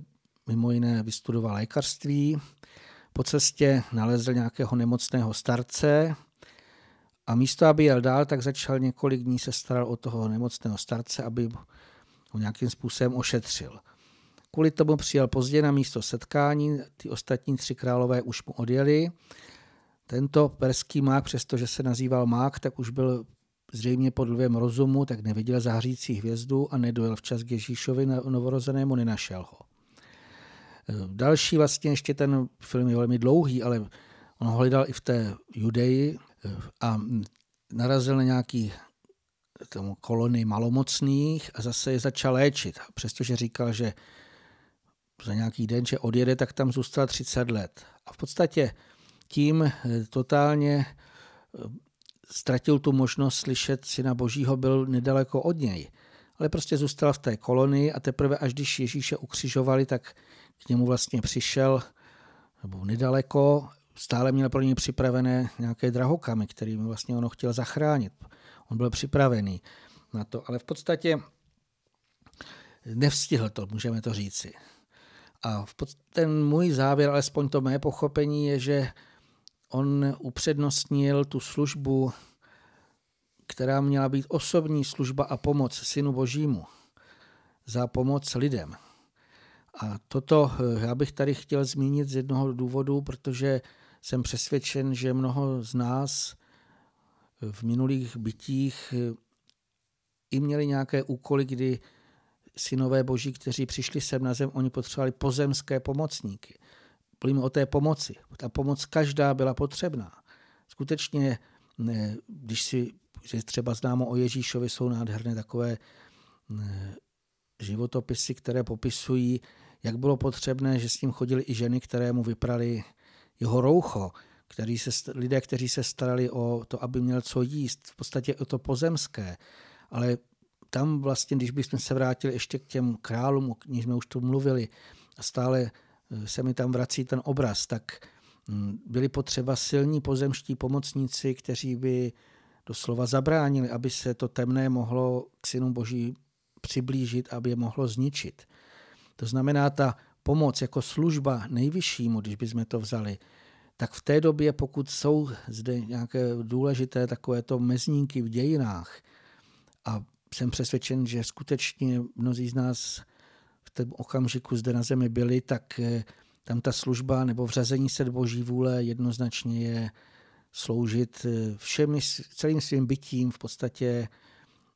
mimo jiné vystudoval lékařství, po cestě nalezl nějakého nemocného starce a místo, aby jel dál, tak začal několik dní se staral o toho nemocného starce, aby ho nějakým způsobem ošetřil. Kvůli tomu přijel pozdě na místo setkání, ty ostatní tři králové už mu odjeli tento perský mák, přestože se nazýval mák, tak už byl zřejmě pod vlivem rozumu, tak neviděl zahřící hvězdu a nedojel včas k Ježíšovi novorozenému, nenašel ho. Další vlastně ještě ten film je velmi dlouhý, ale on ho hledal i v té Judeji a narazil na nějaký tomu kolony malomocných a zase je začal léčit. Přestože říkal, že za nějaký den, že odjede, tak tam zůstal 30 let. A v podstatě tím eh, totálně eh, ztratil tu možnost slyšet syna božího, byl nedaleko od něj. Ale prostě zůstal v té kolonii a teprve až když Ježíše ukřižovali, tak k němu vlastně přišel, nebo nedaleko, stále měl pro něj připravené nějaké drahokamy, kterými vlastně ono chtěl zachránit. On byl připravený na to, ale v podstatě nevstihl to, můžeme to říci. A ten můj závěr, alespoň to mé pochopení, je, že on upřednostnil tu službu, která měla být osobní služba a pomoc Synu Božímu za pomoc lidem. A toto eh, já bych tady chtěl zmínit z jednoho důvodu, protože jsem přesvědčen, že mnoho z nás v minulých bytích eh, i měli nějaké úkoly, kdy synové boží, kteří přišli sem na zem, oni potřebovali pozemské pomocníky. Mluvíme o té pomoci. Ta pomoc každá byla potřebná. Skutečně, když si že třeba známo o Ježíšovi, jsou nádherné takové životopisy, které popisují, jak bylo potřebné, že s ním chodili i ženy, které mu vyprali jeho roucho, který se, lidé, kteří se starali o to, aby měl co jíst, v podstatě o to pozemské. Ale tam vlastně, když bychom se vrátili ještě k těm králům, o nich jsme už tu mluvili, a stále se mi tam vrací ten obraz, tak mm, byli potřeba silní pozemští pomocníci, kteří by doslova zabránili, aby se to temné mohlo k synu boží přiblížit, aby je mohlo zničit. To znamená, ta pomoc jako služba nejvyššímu, když bychom to vzali, tak v té době, pokud jsou zde nějaké důležité takovéto mezníky v dějinách, a jsem přesvědčen, že skutečně mnozí z nás tom okamžiku zde na zemi byli, tak eh, tam ta služba nebo vřazení se do boží vůle jednoznačně je sloužit eh, všemi, celým svým bytím v podstatě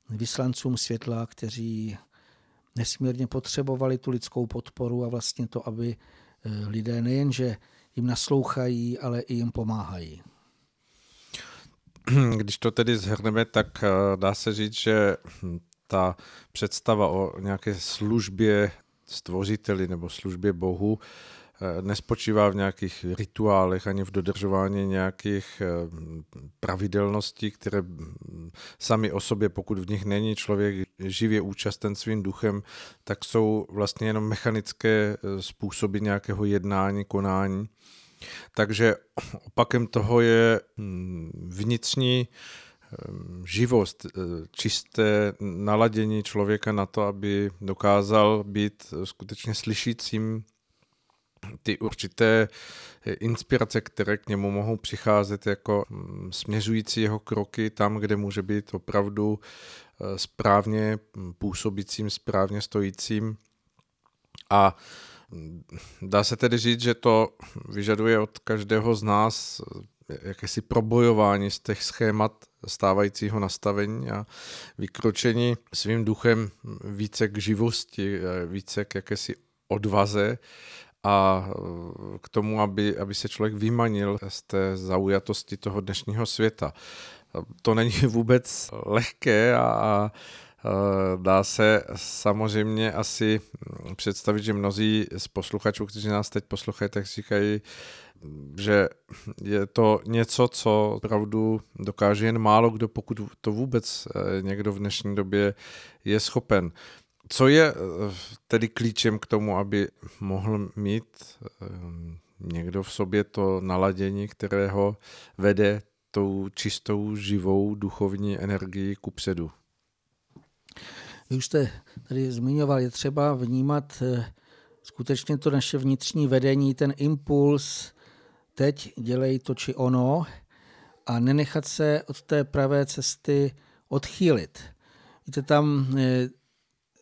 vyslancům světla, kteří nesmírně potřebovali tu lidskou podporu a vlastně to, aby eh, lidé nejenže jim naslouchají, ale i jim pomáhají. Když to tedy zhrneme, tak dá se říct, že ta představa o nějaké službě stvořiteli nebo službě Bohu eh, nespočívá v nějakých rituálech ani v dodržování nějakých eh, pravidelností, které mm, sami o sobě, pokud v nich není člověk živě účasten svým duchem, tak jsou vlastně jenom mechanické eh, způsoby nějakého jednání, konání. Takže opakem toho je mm, vnitřní živost, čisté naladění člověka na to, aby dokázal být skutečně slyšícím ty určité inspirace, které k němu mohou přicházet jako mm, směřující jeho kroky tam, kde může být opravdu správně působícím, správně stojícím. A mm, dá se tedy říct, že to vyžaduje od každého z nás jakési probojování z těch schémat stávajícího nastavení a vykročení svým duchem více k živosti, více k jakési odvaze a k tomu, aby, aby se člověk vymanil z té zaujatosti toho dnešního světa. To není vůbec lehké a, a dá se samozřejmě asi představit, že mnozí z posluchačů, kteří nás teď poslouchají, tak říkají, že je to něco, co opravdu dokáže jen málo kdo, pokud to vůbec eh, někdo v dnešní době je schopen. Co je eh, tedy klíčem k tomu, aby mohl mít eh, někdo v sobě to naladění, kterého vede tou čistou, živou, duchovní energii ku předu? Vy už jste tady zmiňoval, je třeba vnímat skutečně to naše vnitřní vedení, ten impuls, teď dělej to či ono a nenechat se od té pravé cesty odchýlit. Víte, tam, eh,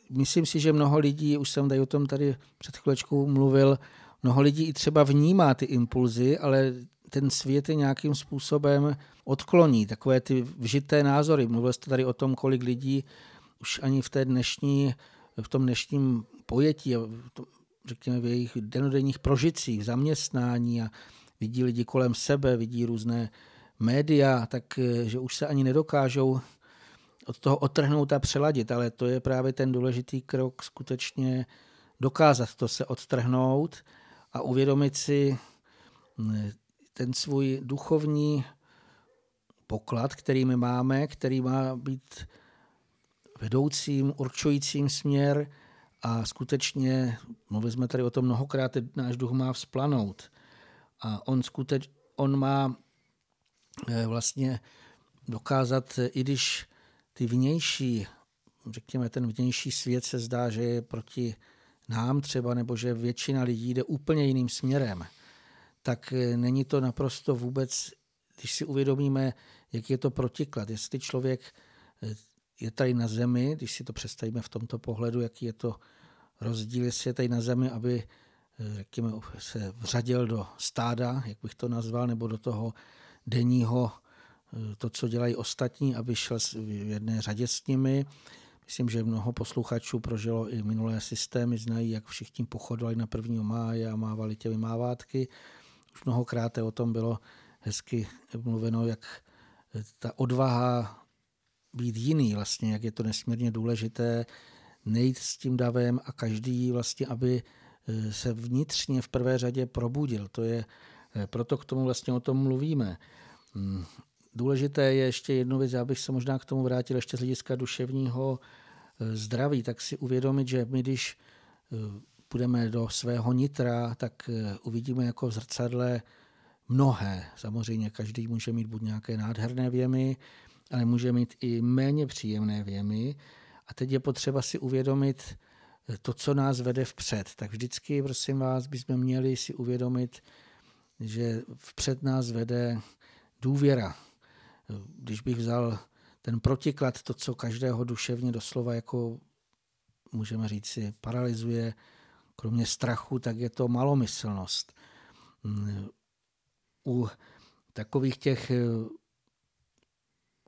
myslím si, že mnoho lidí, už jsem tady o tom tady před chvílečkou mluvil, mnoho lidí i třeba vnímá ty impulzy, ale ten svět je nějakým způsobem odkloní, takové ty vžité názory. Mluvil jste tady o tom, kolik lidí už ani v té dnešní, v tom dnešním pojetí, řekněme v jejich denodenních prožicích, v zaměstnání a vidí lidi kolem sebe, vidí různé média, tak eh, že už se ani nedokážou od toho otrhnout a přeladit, ale to je právě ten důležitý krok skutečně dokázat to se odtrhnout a uvědomit si mm, ten svůj duchovní poklad, který my máme, který má být vedoucím, určujícím směr a skutečně, mluvili jsme tady o tom mnohokrát, náš duch má vzplanout. A on skuteč, on má eh, vlastně dokázat, i když ty vnější, řekněme, ten vnější svět se zdá, že je proti nám třeba, nebo že většina lidí jde úplně jiným směrem, tak eh, není to naprosto vůbec, když si uvědomíme, jak je to protiklad. Jestli člověk eh, je tady na zemi, když si to představíme v tomto pohledu, jaký je to rozdíl, jestli je tady na zemi, aby řekněme, se vřadil do stáda, jak bych to nazval, nebo do toho denního, eh, to, co dělají ostatní, aby šel v jedné řadě s nimi. Myslím, že mnoho posluchačů prožilo i minulé systémy, znají, jak všichni pochodovali na 1. máje a mávali těmi mávátky. Už mnohokrát o tom bylo hezky mluveno, jak ta odvaha být jiný vlastně, jak je to nesmírně důležité, nejít s tím davem a každý vlastně, aby Eh, se vnitřně v prvé řadě probudil. To je, eh, proto k tomu vlastně o tom mluvíme. Hmm. Důležité je ještě jednu věc, abych se možná k tomu vrátil ještě z hlediska duševního eh, zdraví, tak si uvědomit, že my, když půjdeme do svého nitra, tak uvidíme jako v zrcadle mnohé. Samozřejmě každý může mít buď nějaké nádherné věmy, ale může mít i méně příjemné věmy. A teď je potřeba si uvědomit, to, co nás vede vpřed. Tak vždycky, prosím vás, bychom měli si uvědomit, že vpřed nás vede důvěra. Když bych vzal ten protiklad, to, co každého duševně doslova jako můžeme říct si paralizuje, kromě strachu, tak je to malomyslnost. U takových těch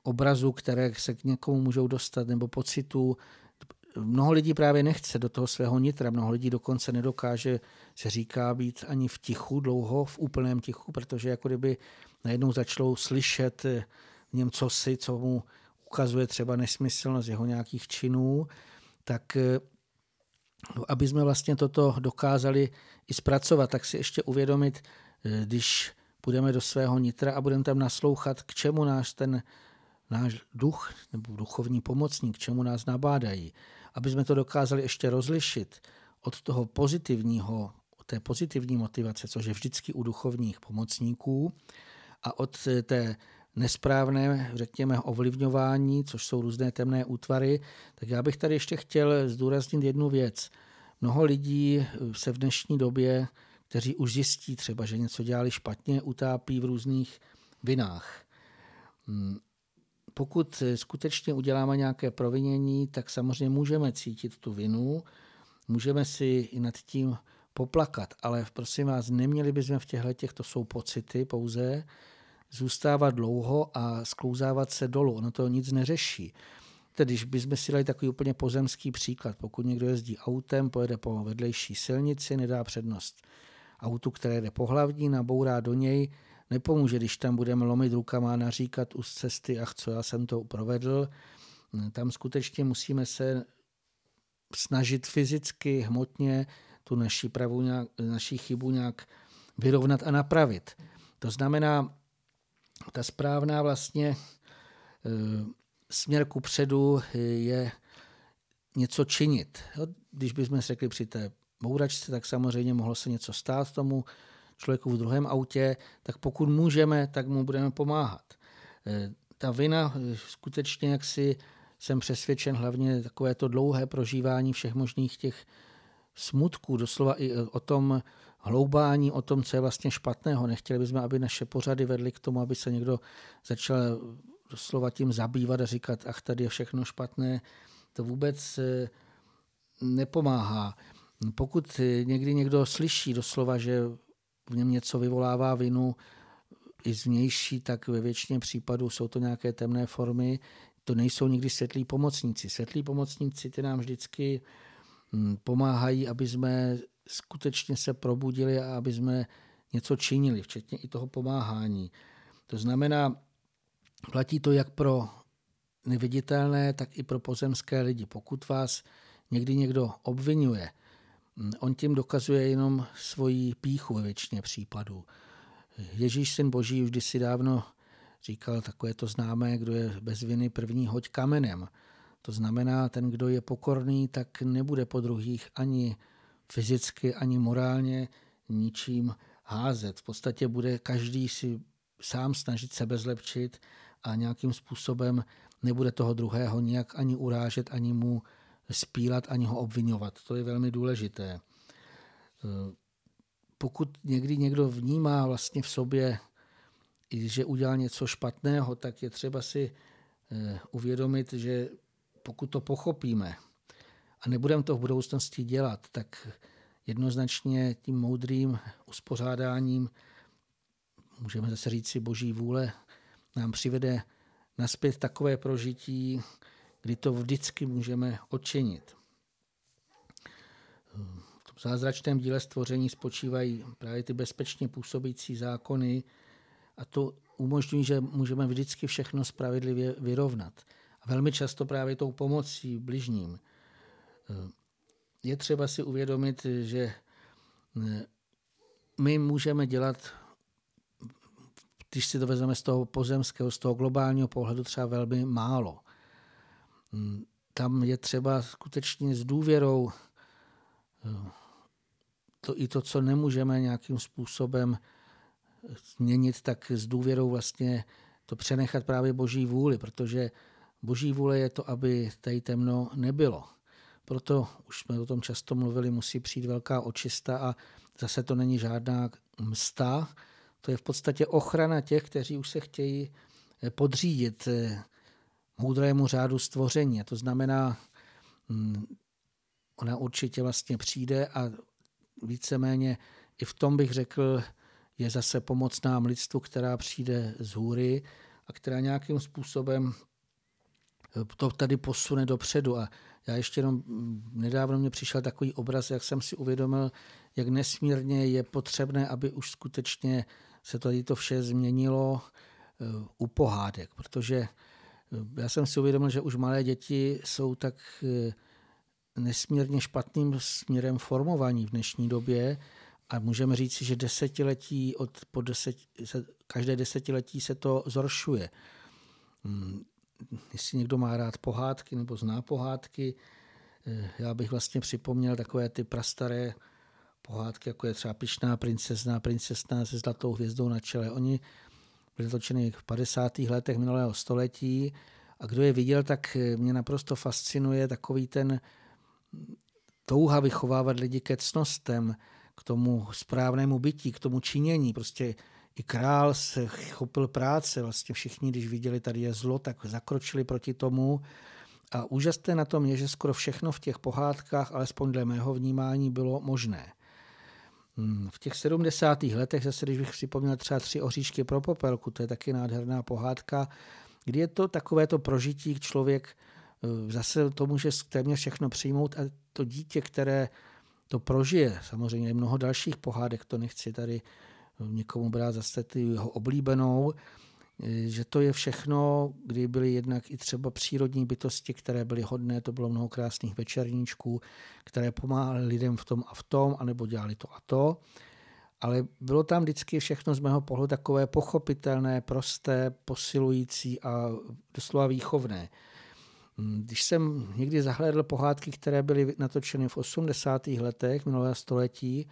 obrazů, které se k někomu můžou dostat, nebo pocitů, mnoho lidí právě nechce do toho svého nitra, mnoho lidí dokonce nedokáže, se říká, být ani v tichu dlouho, v úplném tichu, protože jako kdyby najednou začalo slyšet v něm cosi, co mu ukazuje třeba nesmyslnost jeho nějakých činů, tak eh, aby jsme vlastně toto dokázali i zpracovat, tak si ještě uvědomit, eh, když půjdeme do svého nitra a budeme tam naslouchat, k čemu náš ten náš duch nebo duchovní pomocník, k čemu nás nabádají. Aby jsme to dokázali ještě rozlišit od toho pozitivního, od té pozitivní motivace, což je vždycky u duchovních pomocníků, a od té nesprávné, řekněme, ovlivňování, což jsou různé temné útvary, tak já bych tady ještě chtěl zdůraznit jednu věc. Mnoho lidí se v dnešní době, kteří už zjistí třeba, že něco dělali špatně, utápí v různých vinách. Pokud skutečně uděláme nějaké provinění, tak samozřejmě můžeme cítit tu vinu, můžeme si i nad tím poplakat, ale prosím vás, neměli bychom v těchto těch, to jsou pocity pouze, zůstávat dlouho a sklouzávat se dolů. Ono to nic neřeší. Tedy když bychom si dali takový úplně pozemský příklad, pokud někdo jezdí autem, pojede po vedlejší silnici, nedá přednost autu, které jde po hlavní, nabourá do něj, nepomůže, když tam budeme lomit rukama a naříkat z cesty, ach co, já jsem to provedl. Tam skutečně musíme se snažit fyzicky, hmotně tu naši, pravu nějak, naši chybu nějak vyrovnat a napravit. To znamená, ta správná vlastně e, směr ku předu je něco činit. Když bychom řekli při té mouračce, tak samozřejmě mohlo se něco stát tomu člověku v druhém autě, tak pokud můžeme, tak mu budeme pomáhat. E, ta vina e, skutečně, jak si jsem přesvědčen, hlavně takové to dlouhé prožívání všech možných těch smutků, doslova i o tom hloubání, o tom, co je vlastně špatného. Nechtěli bychom, aby naše pořady vedly k tomu, aby se někdo začal doslova tím zabývat a říkat, ach, tady je všechno špatné. To vůbec nepomáhá. Pokud někdy někdo slyší doslova, že v něm něco vyvolává vinu, i zvnější, tak ve většině případů jsou to nějaké temné formy. To nejsou nikdy světlí pomocníci. Světlí pomocníci ty nám vždycky hm, pomáhají, aby jsme skutečně se probudili a aby jsme něco činili, včetně i toho pomáhání. To znamená, platí to jak pro neviditelné, tak i pro pozemské lidi. Pokud vás někdy někdo obvinuje, On tím dokazuje jenom svoji píchu ve většině případů. Ježíš syn boží už si dávno říkal takové to známé, kdo je bez viny první, hoď kamenem. To znamená, ten, kdo je pokorný, tak nebude po druhých ani fyzicky, ani morálně ničím házet. V podstatě bude každý si sám snažit sebe zlepšit a nějakým způsobem nebude toho druhého nijak ani urážet, ani mu spílat ani ho obvinovat. To je velmi důležité. E, pokud někdy někdo vnímá vlastně v sobě, že udělal něco špatného, tak je třeba si e, uvědomit, že pokud to pochopíme a nebudeme to v budoucnosti dělat, tak jednoznačně tím moudrým uspořádáním, můžeme zase říct si boží vůle, nám přivede naspět takové prožití, kdy to vždycky můžeme odčinit. V tom zázračném díle stvoření spočívají právě ty bezpečně působící zákony a to umožňují, že můžeme vždycky všechno spravedlivě vyrovnat. A velmi často právě tou pomocí bližním. Je třeba si uvědomit, že my můžeme dělat, když si to vezmeme z toho pozemského, z toho globálního pohledu, třeba velmi málo. Tam je třeba skutečně s důvěrou eh, to i to, co nemůžeme nějakým způsobem změnit, tak s důvěrou vlastně to přenechat právě boží vůli, protože boží vůle je to, aby tady temno nebylo. Proto už jsme o tom často mluvili, musí přijít velká očista a zase to není žádná msta, to je v podstatě ochrana těch, kteří už se chtějí podřídit eh, moudrému řádu stvoření. To znamená, mm, ona určitě vlastně přijde a víceméně i v tom bych řekl, je zase pomoc nám lidstvu, která přijde z hůry a která nějakým způsobem eh, to tady posune dopředu. A já ještě jenom mm, nedávno mě přišel takový obraz, jak jsem si uvědomil, jak nesmírně je potřebné, aby už skutečně se tady to vše změnilo eh, u pohádek, protože Já jsem si uvědomil, že už malé děti jsou tak eh, nesmírně špatným směrem formovaní v dnešní době a můžeme říct, že desetiletí od po deset, každé desetiletí se to zhoršuje. Hmm, jestli někdo má rád pohádky nebo zná pohádky, eh, já bych vlastně připomněl takové ty prastaré pohádky, jako je třeba Pišná princezna, princesna se zlatou hvězdou na čele. Oni byly točeny v 50. letech minulého století a kdo je viděl, tak mě naprosto fascinuje takový ten touha vychovávat lidi ke cnostem, k tomu správnému bytí, k tomu činění. Prostě i král se chopil práce, vlastně všichni, když viděli, tady je zlo, tak zakročili proti tomu. A úžasné na tom je, že skoro všechno v těch pohádkách, alespoň dle mého vnímání, bylo možné. Hmm, v těch 70. letech, zase když bych připomněl třeba tři oříšky pro popelku, to je taky nádherná pohádka, kdy je to takové to prožití, člověk eh, zase to může téměř všechno přijmout a to dítě, které to prožije, samozřejmě je mnoho dalších pohádek, to nechci tady eh, někomu brát zase ty jeho oblíbenou, že to je všechno, kdy byly jednak i třeba přírodní bytosti, které byly hodné, to bylo mnoho krásných večerníčků, které pomáhaly lidem v tom a v tom, anebo dělali to a to. Ale bylo tam vždycky všechno z mého pohledu takové pochopitelné, prosté, posilující a doslova výchovné. Hm, když jsem někdy zahlédl pohádky, které byly natočeny v 80. letech minulého století,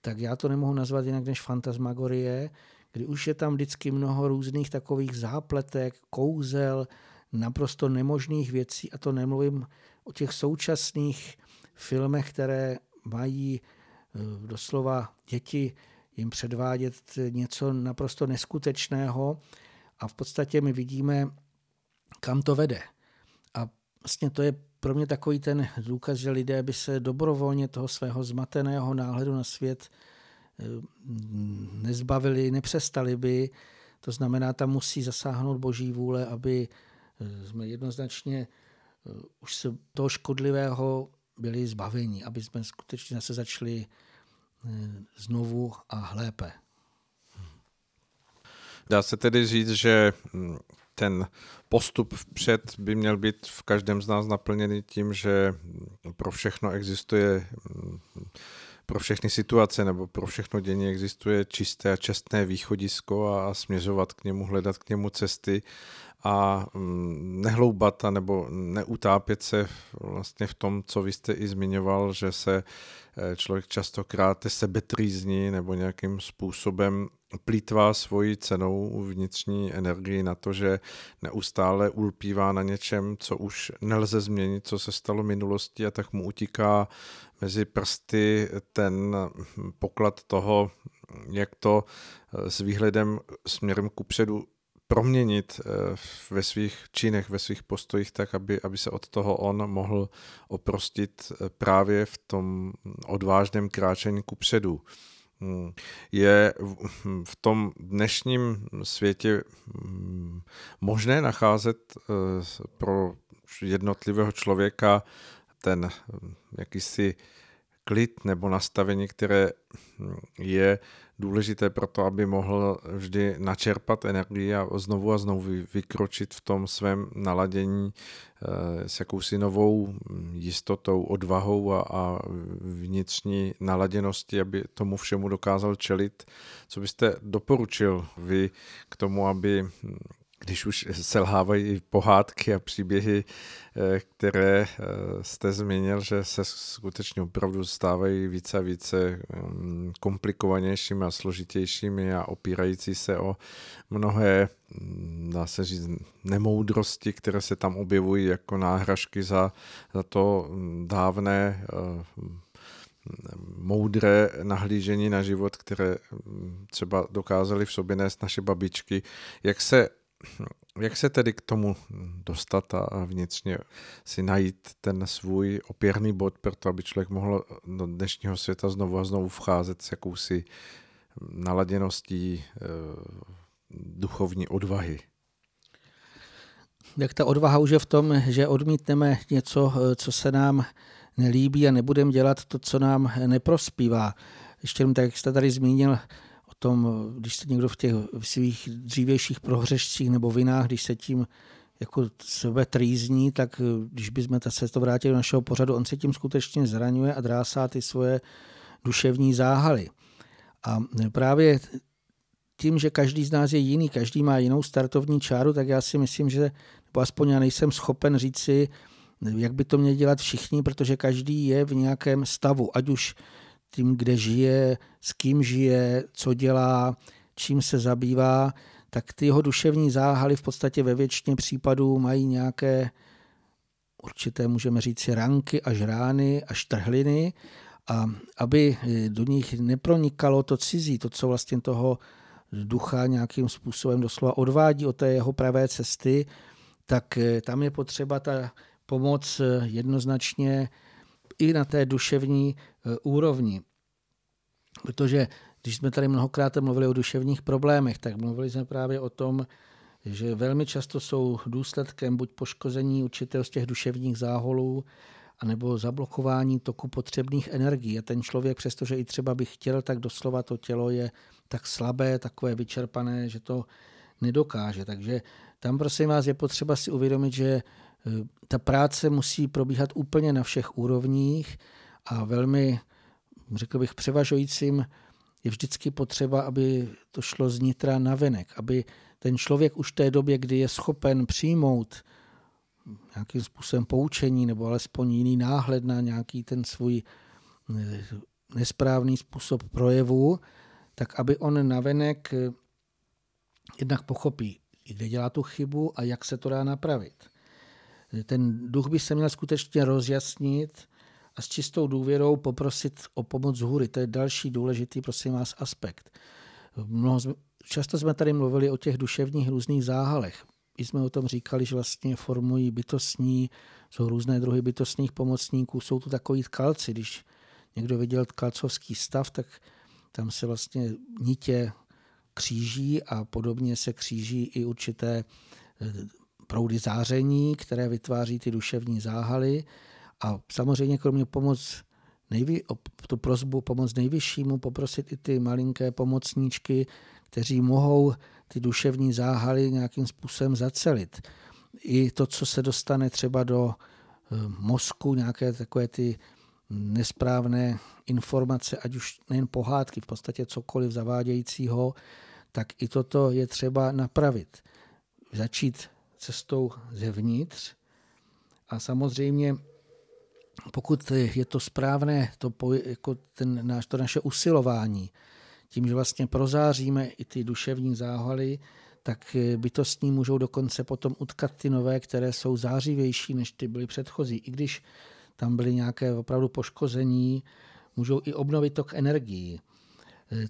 tak já to nemohu nazvat jinak než fantasmagorie, kdy už je tam vždycky mnoho různých takových zápletek, kouzel, naprosto nemožných věcí a to nemluvím o těch současných filmech, které mají eh, doslova děti jim předvádět něco naprosto neskutečného a v podstatě my vidíme, kam to vede. A vlastně to je pro mě takový ten důkaz, že lidé by se dobrovolně toho svého zmateného náhledu na svět nezbavili, nepřestali by. To znamená, tam musí zasáhnout boží vůle, aby eh, jsme jednoznačně eh, už se toho škodlivého byli zbaveni, aby jsme skutečně zase začali eh, znovu a lépe. Dá se tedy říct, že hm, ten postup vpřed by měl být v každém z nás naplněný tím, že pro všechno existuje hm, pro všechny situace nebo pro všechno dění existuje čisté a čestné východisko a směřovat k němu, hledat k němu cesty a mm, nehloubat a nebo neutápět se vlastně v tom, co vy jste i zmiňoval, že se eh, člověk častokrát sebetrýzní nebo nějakým způsobem plítvá svoji cenou vnitřní energii na to, že neustále ulpívá na něčem, co už nelze změnit, co se stalo minulosti a tak mu utíká mezi prsty ten poklad toho, jak to eh, s výhledem směrem kupředu proměnit eh, ve svých činech, ve svých postojích tak, aby, aby se od toho on mohl oprostit eh, právě v tom odvážném kráčení kupředu. Hmm. Je v tom dnešním světě možné nacházet pro jednotlivého člověka ten hm, jakýsi klid nebo nastavení, které hm, je důležité pro to, aby mohl vždy načerpat energii a znovu a znovu vykročit v tom svém naladění eh, s jakousi novou hm, jistotou, odvahou a, a vnitřní naladěnosti, aby tomu všemu dokázal čelit. Co byste doporučil vy k tomu, aby když už selhávají pohádky a příběhy, eh, které eh, jste zmínil, že se skutečně opravdu stávají více a více mm, komplikovanějšími a složitějšími a opírající se o mnohé, mm, dá se říct, nemoudrosti, které se tam objevují jako náhražky za, za to mm, dávné eh, moudré nahlížení na život, které třeba dokázali v sobě nést naše babičky. Jak se jak se tedy k tomu dostat a vnitřně si najít ten svůj opěrný bod pro to, aby člověk mohl do dnešního světa znovu a znovu vcházet s jakousi naladěností eh, duchovní odvahy? Jak ta odvaha už je v tom, že odmítneme něco, eh, co se nám nelíbí a nebudeme dělat to, co nám neprospívá. Ještě jenom tak, jak jste tady zmínil, tom, když se někdo v těch svých dřívějších prohřešcích nebo vinách, když se tím jako sebe trýzní, tak když bychom se to vrátili do našeho pořadu, on se tím skutečně zraňuje a drásá ty svoje duševní záhaly. A právě tím, že každý z nás je jiný, každý má jinou startovní čáru, tak já si myslím, že, nebo aspoň já nejsem schopen říci, jak by to měli dělat všichni, protože každý je v nějakém stavu, ať už tím, kde žije, s kým žije, co dělá, čím se zabývá, tak ty jeho duševní záhaly v podstatě ve většině případů mají nějaké určité, můžeme říct, ranky až rány, až trhliny. A aby do nich nepronikalo to cizí, to, co vlastně toho ducha nějakým způsobem doslova odvádí od té jeho pravé cesty, tak tam je potřeba ta pomoc jednoznačně i na té duševní úrovni. Protože když jsme tady mnohokrát mluvili o duševních problémech, tak mluvili jsme právě o tom, že velmi často jsou důsledkem buď poškození určitého z těch duševních záholů, anebo zablokování toku potřebných energií. A ten člověk, přestože i třeba by chtěl, tak doslova to tělo je tak slabé, takové vyčerpané, že to nedokáže. Takže tam prosím vás je potřeba si uvědomit, že e, ta práce musí probíhat úplně na všech úrovních a velmi, řekl bych, převažujícím je vždycky potřeba, aby to šlo z nitra na venek, aby ten člověk už v té době, kdy je schopen přijmout nějakým způsobem poučení nebo alespoň jiný náhled na nějaký ten svůj eh, nesprávný způsob projevu, tak aby on navenek eh, jednak pochopí, kde dělá tu chybu a jak se to dá napravit. Ten duch by se měl skutečně rozjasnit a s čistou důvěrou poprosit o pomoc z hůry. To je další důležitý, prosím vás, aspekt. Mnoho, často jsme tady mluvili o těch duševních různých záhalech. I jsme o tom říkali, že vlastně formují bytostní, jsou různé druhy bytostných pomocníků, jsou tu takový tkalci. Když někdo viděl tkalcovský stav, tak tam se vlastně nitě kříží a podobně se kříží i určité eh, proudy záření, které vytváří ty duševní záhaly. A samozřejmě kromě pomoc nejvy, tu prozbu pomoc nejvyššímu, poprosit i ty malinké pomocníčky, kteří mohou ty duševní záhaly nějakým způsobem zacelit. I to, co se dostane třeba do eh, mozku, nějaké takové ty nesprávné informace, ať už nejen pohádky, v podstatě cokoliv zavádějícího, tak i toto je třeba napravit. Začít cestou zevnitř a samozřejmě pokud je to správné, to, jako ten, náš, to naše usilování, tím, že vlastně prozáříme i ty duševní záhaly, tak bytostní můžou dokonce potom utkat ty nové, které jsou zářivější, než ty byly předchozí. I když tam byly nějaké opravdu poškození, můžou i obnovit tok energií.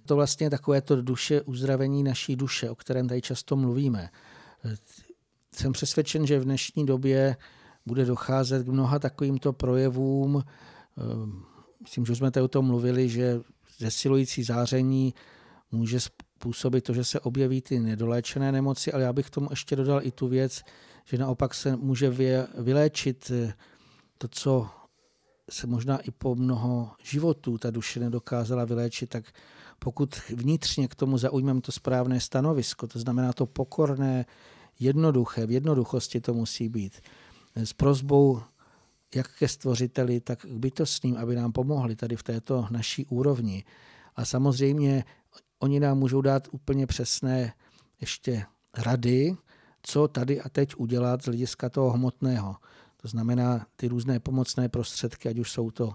To vlastně je takové to duše, uzdravení naší duše, o kterém tady často mluvíme. Jsem přesvědčen, že v dnešní době bude docházet k mnoha takovýmto projevům. Ehm, myslím, že jsme tady o tom mluvili, že zesilující záření může způsobit to, že se objeví ty nedoléčené nemoci, ale já bych tomu ještě dodal i tu věc, že naopak se může vyléčit eh, to, co se možná i po mnoho životů ta duše nedokázala vyléčit, tak pokud vnitřně k tomu zaujmeme to správné stanovisko, to znamená to pokorné, jednoduché, v jednoduchosti to musí být, s prozbou jak ke stvořiteli, tak k bytostným, aby nám pomohli tady v této naší úrovni. A samozřejmě oni nám můžou dát úplně přesné ještě rady, co tady a teď udělat z hlediska toho hmotného. To znamená ty různé pomocné prostředky, ať už jsou to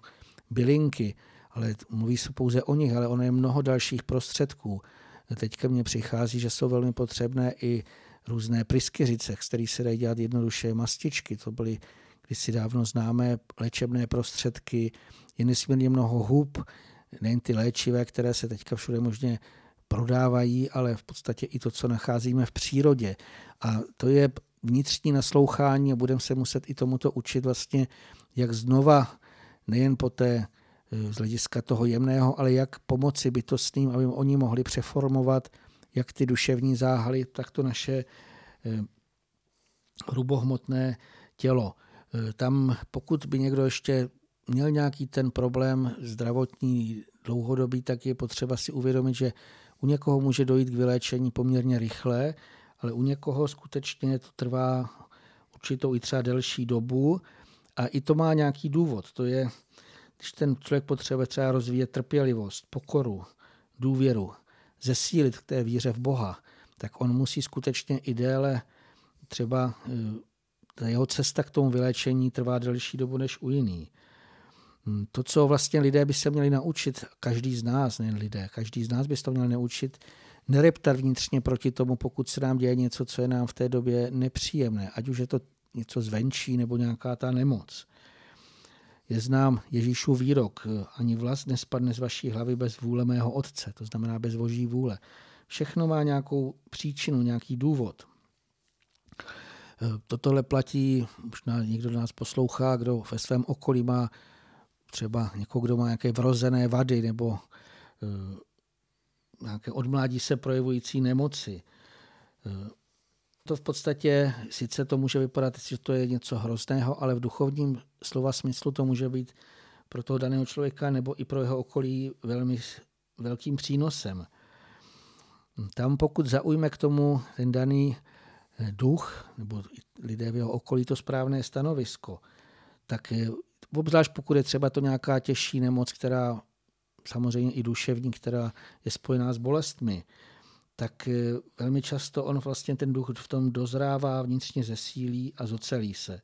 bylinky, ale mluví se pouze o nich, ale ono je mnoho dalších prostředků. Teďka mně přichází, že jsou velmi potřebné i různé pryskyřice, z kterých se dají dělat jednoduše mastičky. To byly kdysi dávno známé léčebné prostředky. Je nesmírně mnoho hub, nejen ty léčivé, které se teďka všude možně prodávají, ale v podstatě i to, co nacházíme v přírodě. A to je vnitřní naslouchání a budeme se muset i tomuto učit vlastně, jak znova, nejen po té z hlediska toho jemného, ale jak pomoci bytostným, aby oni mohli přeformovat jak ty duševní záhaly, tak to naše eh, hrubohmotné tělo. Eh, tam, pokud by někdo ještě měl nějaký ten problém zdravotní dlouhodobý, tak je potřeba si uvědomit, že u někoho může dojít k vyléčení poměrně rychle, ale u někoho skutečně to trvá určitou i třeba delší dobu a i to má nějaký důvod. To je, když ten člověk potřebuje třeba rozvíjet trpělivost, pokoru, důvěru, zesílit k té víře v Boha, tak on musí skutečně i déle třeba eh, ta jeho cesta k tomu vyléčení trvá delší dobu než u jiný. Hm, to, co vlastně lidé by se měli naučit, každý z nás, nejen lidé, každý z nás by se to měl naučit, nereptat vnitřně proti tomu, pokud se nám děje něco, co je nám v té době nepříjemné, ať už je to něco zvenčí nebo nějaká ta nemoc. Je znám Ježíšův výrok, ani vlast nespadne z vaší hlavy bez vůle mého otce, to znamená bez boží vůle. Všechno má nějakou příčinu, nějaký důvod. Totohle platí, možná někdo nás poslouchá, kdo ve svém okolí má třeba někoho, kdo má nějaké vrozené vady nebo eh, nějaké odmládí se projevující nemoci. To v podstatě, sice to může vypadat, že to je něco hrozného, ale v duchovním slova smyslu to může být pro toho daného člověka nebo i pro jeho okolí velmi velkým přínosem. Tam pokud zaujme k tomu ten daný eh, duch nebo lidé v jeho okolí to správné stanovisko, tak obzvlášť pokud je třeba to nějaká těžší nemoc, která samozřejmě i duševní, která je spojená s bolestmi, tak eh, velmi často on vlastně ten duch v tom dozrává, vnitřně zesílí a zocelí se.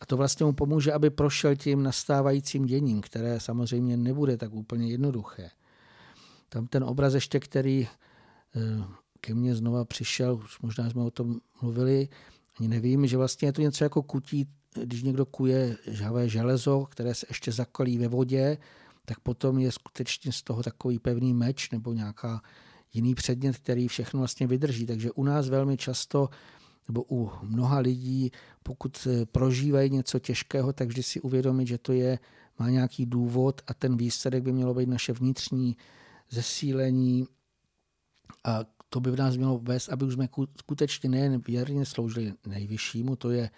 A to vlastně mu pomůže, aby prošel tím nastávajícím děním, které samozřejmě nebude tak úplně jednoduché. Tam ten obraz ještě, který eh, ke mně znova přišel, už možná jsme o tom mluvili, ani nevím, že vlastně je to něco jako kutí, když někdo kuje žhavé železo, které se ještě zakalí ve vodě, tak potom je skutečně z toho takový pevný meč nebo nějaká jiný předmět, který všechno vlastně vydrží. Takže u nás velmi často nebo u mnoha lidí, pokud prožívají něco těžkého, tak vždy si uvědomit, že to je, má nějaký důvod a ten výsledek by mělo být naše vnitřní zesílení a to by v nás mělo vést, aby už jsme skutečně nejen věrně sloužili nejvyššímu, to je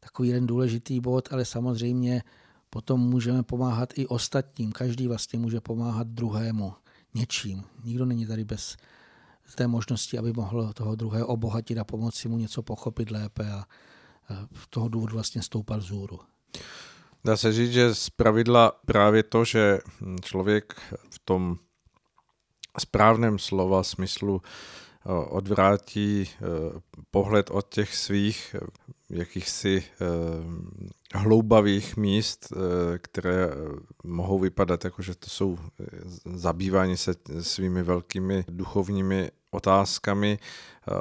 takový jeden důležitý bod, ale samozřejmě potom můžeme pomáhat i ostatním. Každý vlastně může pomáhat druhému něčím. Nikdo není tady bez té možnosti, aby mohl toho druhého obohatit a pomoci mu něco pochopit lépe a v toho důvodu vlastně stoupat vzhůru. Dá se říct, že z pravidla právě to, že člověk v tom správném slova smyslu odvrátí eh, pohled od těch svých eh, jakýchsi hloubavých míst, které mohou vypadat jako, že to jsou zabývání se svými velkými duchovními otázkami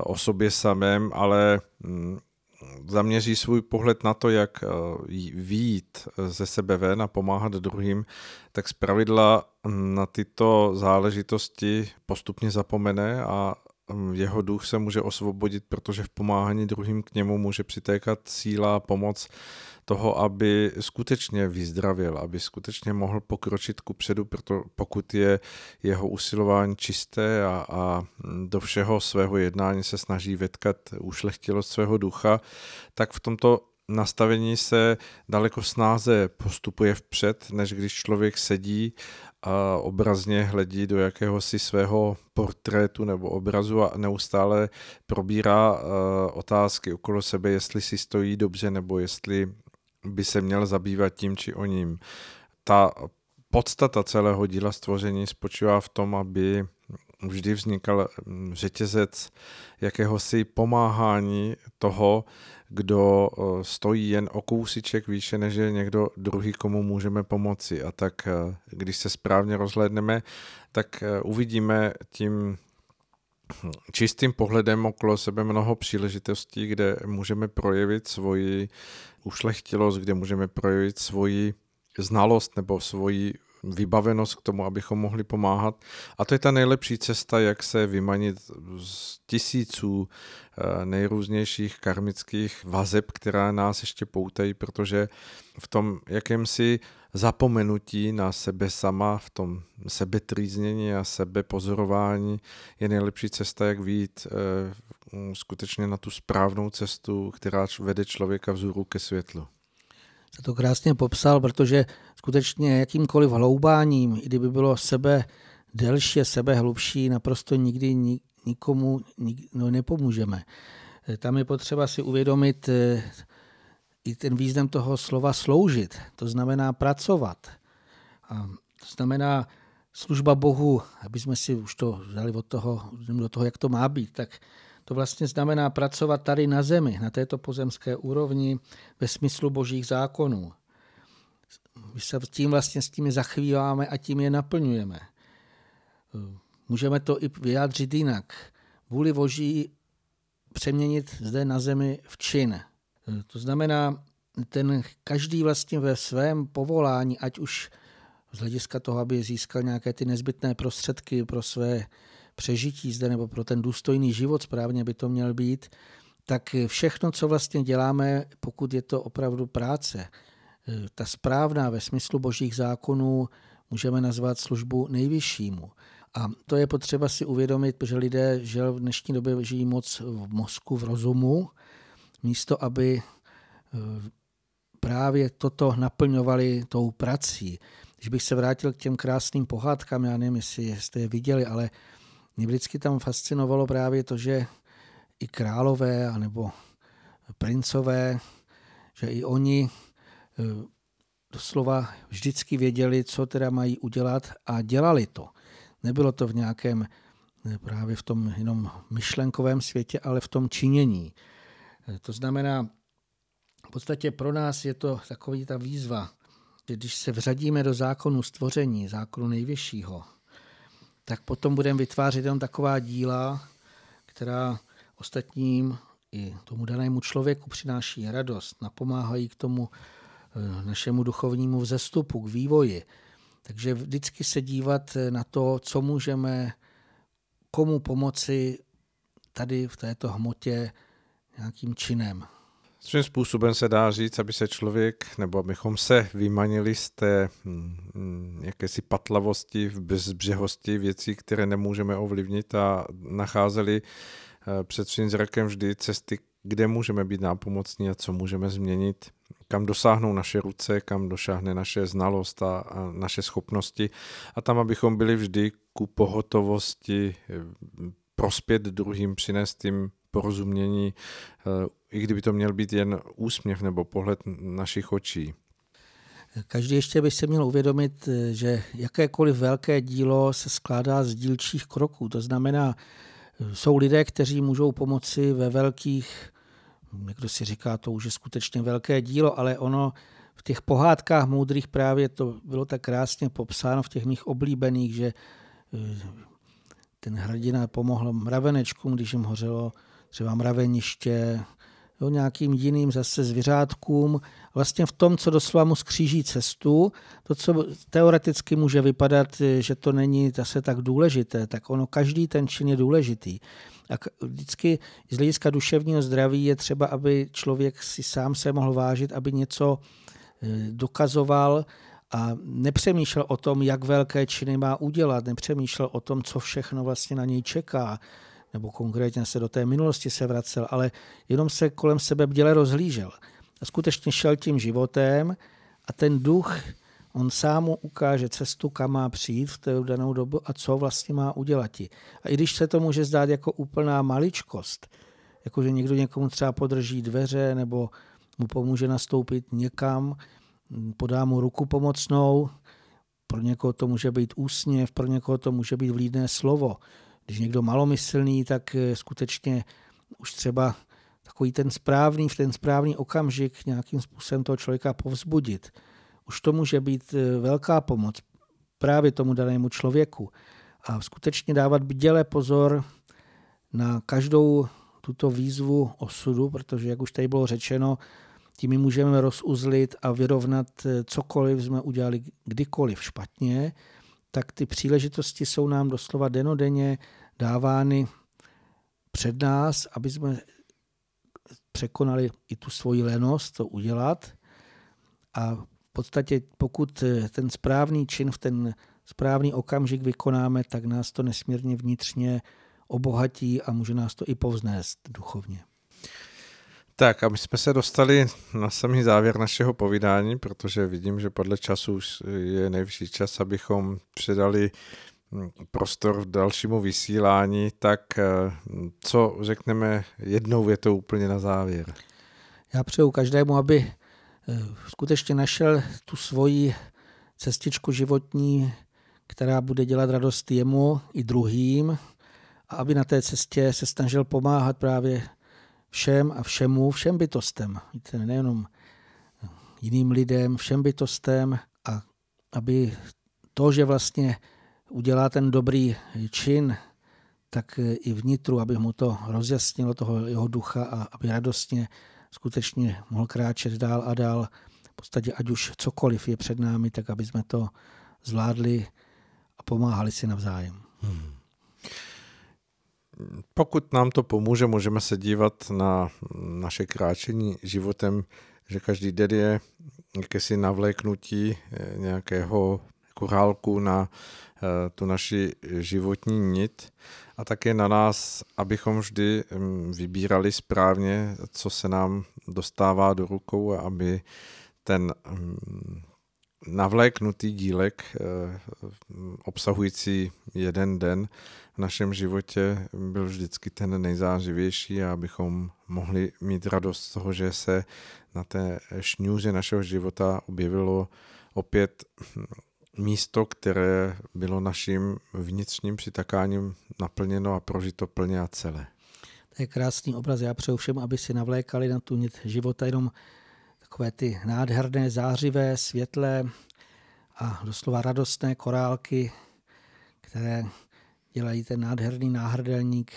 o sobě samém, ale hm, zaměří svůj pohled na to, jak výjít ze sebe ven a pomáhat druhým, tak zpravidla hm, na tyto záležitosti postupně zapomene a jeho duch se může osvobodit, protože v pomáhání druhým k němu může přitékat síla a pomoc toho, aby skutečně vyzdravil, aby skutečně mohl pokročit ku předu, proto pokud je jeho usilování čisté a, a do všeho svého jednání se snaží vetkat ušlechtilost svého ducha, tak v tomto nastavení se daleko snáze postupuje vpřed, než když člověk sedí a obrazně hledí do jakéhosi svého portrétu nebo obrazu a neustále probírá uh, otázky okolo sebe, jestli si stojí dobře nebo jestli by se měl zabývat tím či o ním. Ta podstata celého díla stvoření spočívá v tom, aby vždy vznikal řetězec jakéhosi pomáhání toho, kdo stojí jen o kousíček výše, než je někdo druhý, komu můžeme pomoci. A tak, když se správně rozhlédneme, tak uvidíme tím čistým pohledem okolo sebe mnoho příležitostí, kde můžeme projevit svoji ušlechtilost, kde můžeme projevit svoji znalost nebo svoji vybavenost k tomu, abychom mohli pomáhat. A to je ta nejlepší cesta, jak se vymanit z tisíců eh, nejrůznějších karmických vazeb, která nás ještě poutají, protože v tom jakémsi zapomenutí na sebe sama, v tom sebetrýznění a sebepozorování je nejlepší cesta, jak vyjít eh, skutečně na tu správnou cestu, která vede člověka vzhůru ke světlu se to krásně popsal, protože skutečně jakýmkoliv hloubáním, i kdyby bylo sebe delší sebe hlubší, naprosto nikdy nikomu no, nepomůžeme. Tam je potřeba si uvědomit i ten význam toho slova sloužit. To znamená pracovat. A to znamená služba Bohu, aby jsme si už to vzali od toho, do toho, jak to má být, tak to vlastně znamená pracovat tady na zemi, na této pozemské úrovni ve smyslu božích zákonů. My se tím vlastně s tím zachvíváme a tím je naplňujeme. Můžeme to i vyjádřit jinak. Vůli boží přeměnit zde na zemi v čin. To znamená, ten každý vlastně ve svém povolání, ať už z hlediska toho, aby získal nějaké ty nezbytné prostředky pro své přežití zde nebo pro ten důstojný život, správně by to měl být, tak všechno, co vlastně děláme, pokud je to opravdu práce, ta správná ve smyslu božích zákonů, můžeme nazvat službu nejvyššímu. A to je potřeba si uvědomit, že lidé že v dnešní době žijí moc v mozku, v rozumu, místo aby eh, právě toto naplňovali tou prací. Když bych se vrátil k těm krásným pohádkám, já nevím, jestli jste je viděli, ale mě vždycky tam fascinovalo právě to, že i králové anebo princové, že i oni eh, doslova vždycky věděli, co teda mají udělat a dělali to. Nebylo to v nějakém eh, právě v tom jenom myšlenkovém světě, ale v tom činění. Eh, to znamená, v podstatě pro nás je to takový ta výzva, že když se vřadíme do zákonu stvoření, zákonu nejvyššího, tak potom budeme vytvářet jenom taková díla, která ostatním i tomu danému člověku přináší radost, napomáhají k tomu eh, našemu duchovnímu vzestupu, k vývoji. Takže vždycky se dívat na to, co můžeme komu pomoci tady v této hmotě nějakým činem. Svým způsobem se dá říct, aby se člověk, nebo abychom se vymanili z té hm, jakési patlavosti, bezbřehosti věcí, které nemůžeme ovlivnit a nacházeli eh, před svým zrakem vždy cesty, kde můžeme být nápomocní a co můžeme změnit, kam dosáhnou naše ruce, kam došáhne naše znalost a, a naše schopnosti. A tam, abychom byli vždy ku pohotovosti eh, prospět druhým, přinést jim porozumění, eh, i kdyby to měl být jen úsměv nebo pohled našich očí. Každý ještě by se měl uvědomit, eh, že jakékoliv velké dílo se skládá z dílčích kroků. To znamená, eh, jsou lidé, kteří můžou pomoci ve velkých, někdo si říká, to už je skutečně velké dílo, ale ono v těch pohádkách moudrých právě to bylo tak krásně popsáno v těch mých oblíbených, že ten hrdina pomohl mravenečkům, když jim hořelo třeba mraveniště, jo, nějakým jiným zase zvířátkům, vlastně v tom, co doslova mu skříží cestu, to, co teoreticky může vypadat, že to není zase tak důležité, tak ono, každý ten čin je důležitý. A vždycky z hlediska duševního zdraví je třeba, aby člověk si sám se mohl vážit, aby něco e, dokazoval a nepřemýšlel o tom, jak velké činy má udělat, nepřemýšlel o tom, co všechno vlastně na něj čeká, nebo konkrétně se do té minulosti se vracel, ale jenom se kolem sebe bděle rozhlížel. A skutečně šel tím životem a ten duch, on sám mu ukáže cestu, kam má přijít v té danou dobu a co vlastně má udělat. A i když se to může zdát jako úplná maličkost, jako že někdo někomu třeba podrží dveře nebo mu pomůže nastoupit někam, podá mu ruku pomocnou, pro někoho to může být úsměv, pro někoho to může být vlídné slovo. Když někdo malomyslný, tak eh, skutečně už třeba takový ten správný, v ten správný okamžik nějakým způsobem toho člověka povzbudit. Už to může být eh, velká pomoc právě tomu danému člověku. A skutečně dávat bděle pozor na každou tuto výzvu osudu, protože, jak už tady bylo řečeno, tím můžeme rozuzlit a vyrovnat eh, cokoliv jsme udělali kdykoliv špatně, tak ty příležitosti jsou nám doslova denodenně dávány před nás, aby jsme překonali i tu svoji lenost to udělat. A v podstatě pokud ten správný čin v ten správný okamžik vykonáme, tak nás to nesmírně vnitřně obohatí a může nás to i povznést duchovně. Tak a my jsme se dostali na samý závěr našeho povídání, protože vidím, že podle času už je nejvyšší čas, abychom předali hm, prostor v dalšímu vysílání, tak eh, co řekneme jednou větou úplně na závěr? Já přeju každému, aby eh, skutečně našel tu svoji cestičku životní, která bude dělat radost jemu i druhým a aby na té cestě se snažil pomáhat právě všem a všemu, všem bytostem. Víte, nejenom jiným lidem, všem bytostem a aby to, že vlastně udělá ten dobrý čin, tak i vnitru, aby mu to rozjasnilo toho jeho ducha a aby radostně skutečně mohl kráčet dál a dál. V podstatě ať už cokoliv je před námi, tak aby jsme to zvládli a pomáhali si navzájem. Hmm. Pokud nám to pomůže, můžeme se dívat na naše kráčení životem, že každý den je jakési navléknutí eh, nějakého korálku na eh, tu naši životní nit. A také na nás, abychom vždy mm, vybírali správně, co se nám dostává do rukou a aby ten mm, navléknutý dílek eh, obsahující jeden den v našem životě byl vždycky ten nejzářivější a abychom mohli mít radost z toho, že se na té šňůře našeho života objevilo opět místo, které bylo naším vnitřním přitakáním naplněno a prožito plně a celé. To je krásný obraz. Já přeju všem, aby si navlékali na tu nit života jenom takové ty nádherné, zářivé, světlé a doslova radostné korálky, které dělají ten nádherný náhrdelník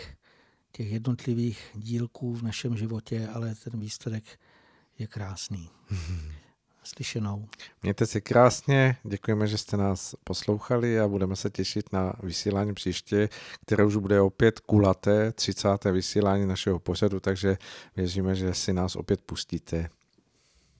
těch jednotlivých dílků v našem životě, ale ten výsledek je krásný. Slyšenou. Mějte se krásně, děkujeme, že jste nás poslouchali a budeme se těšit na vysílání příště, které už bude opět kulaté, 30. vysílání našeho pořadu, takže věříme, že si nás opět pustíte.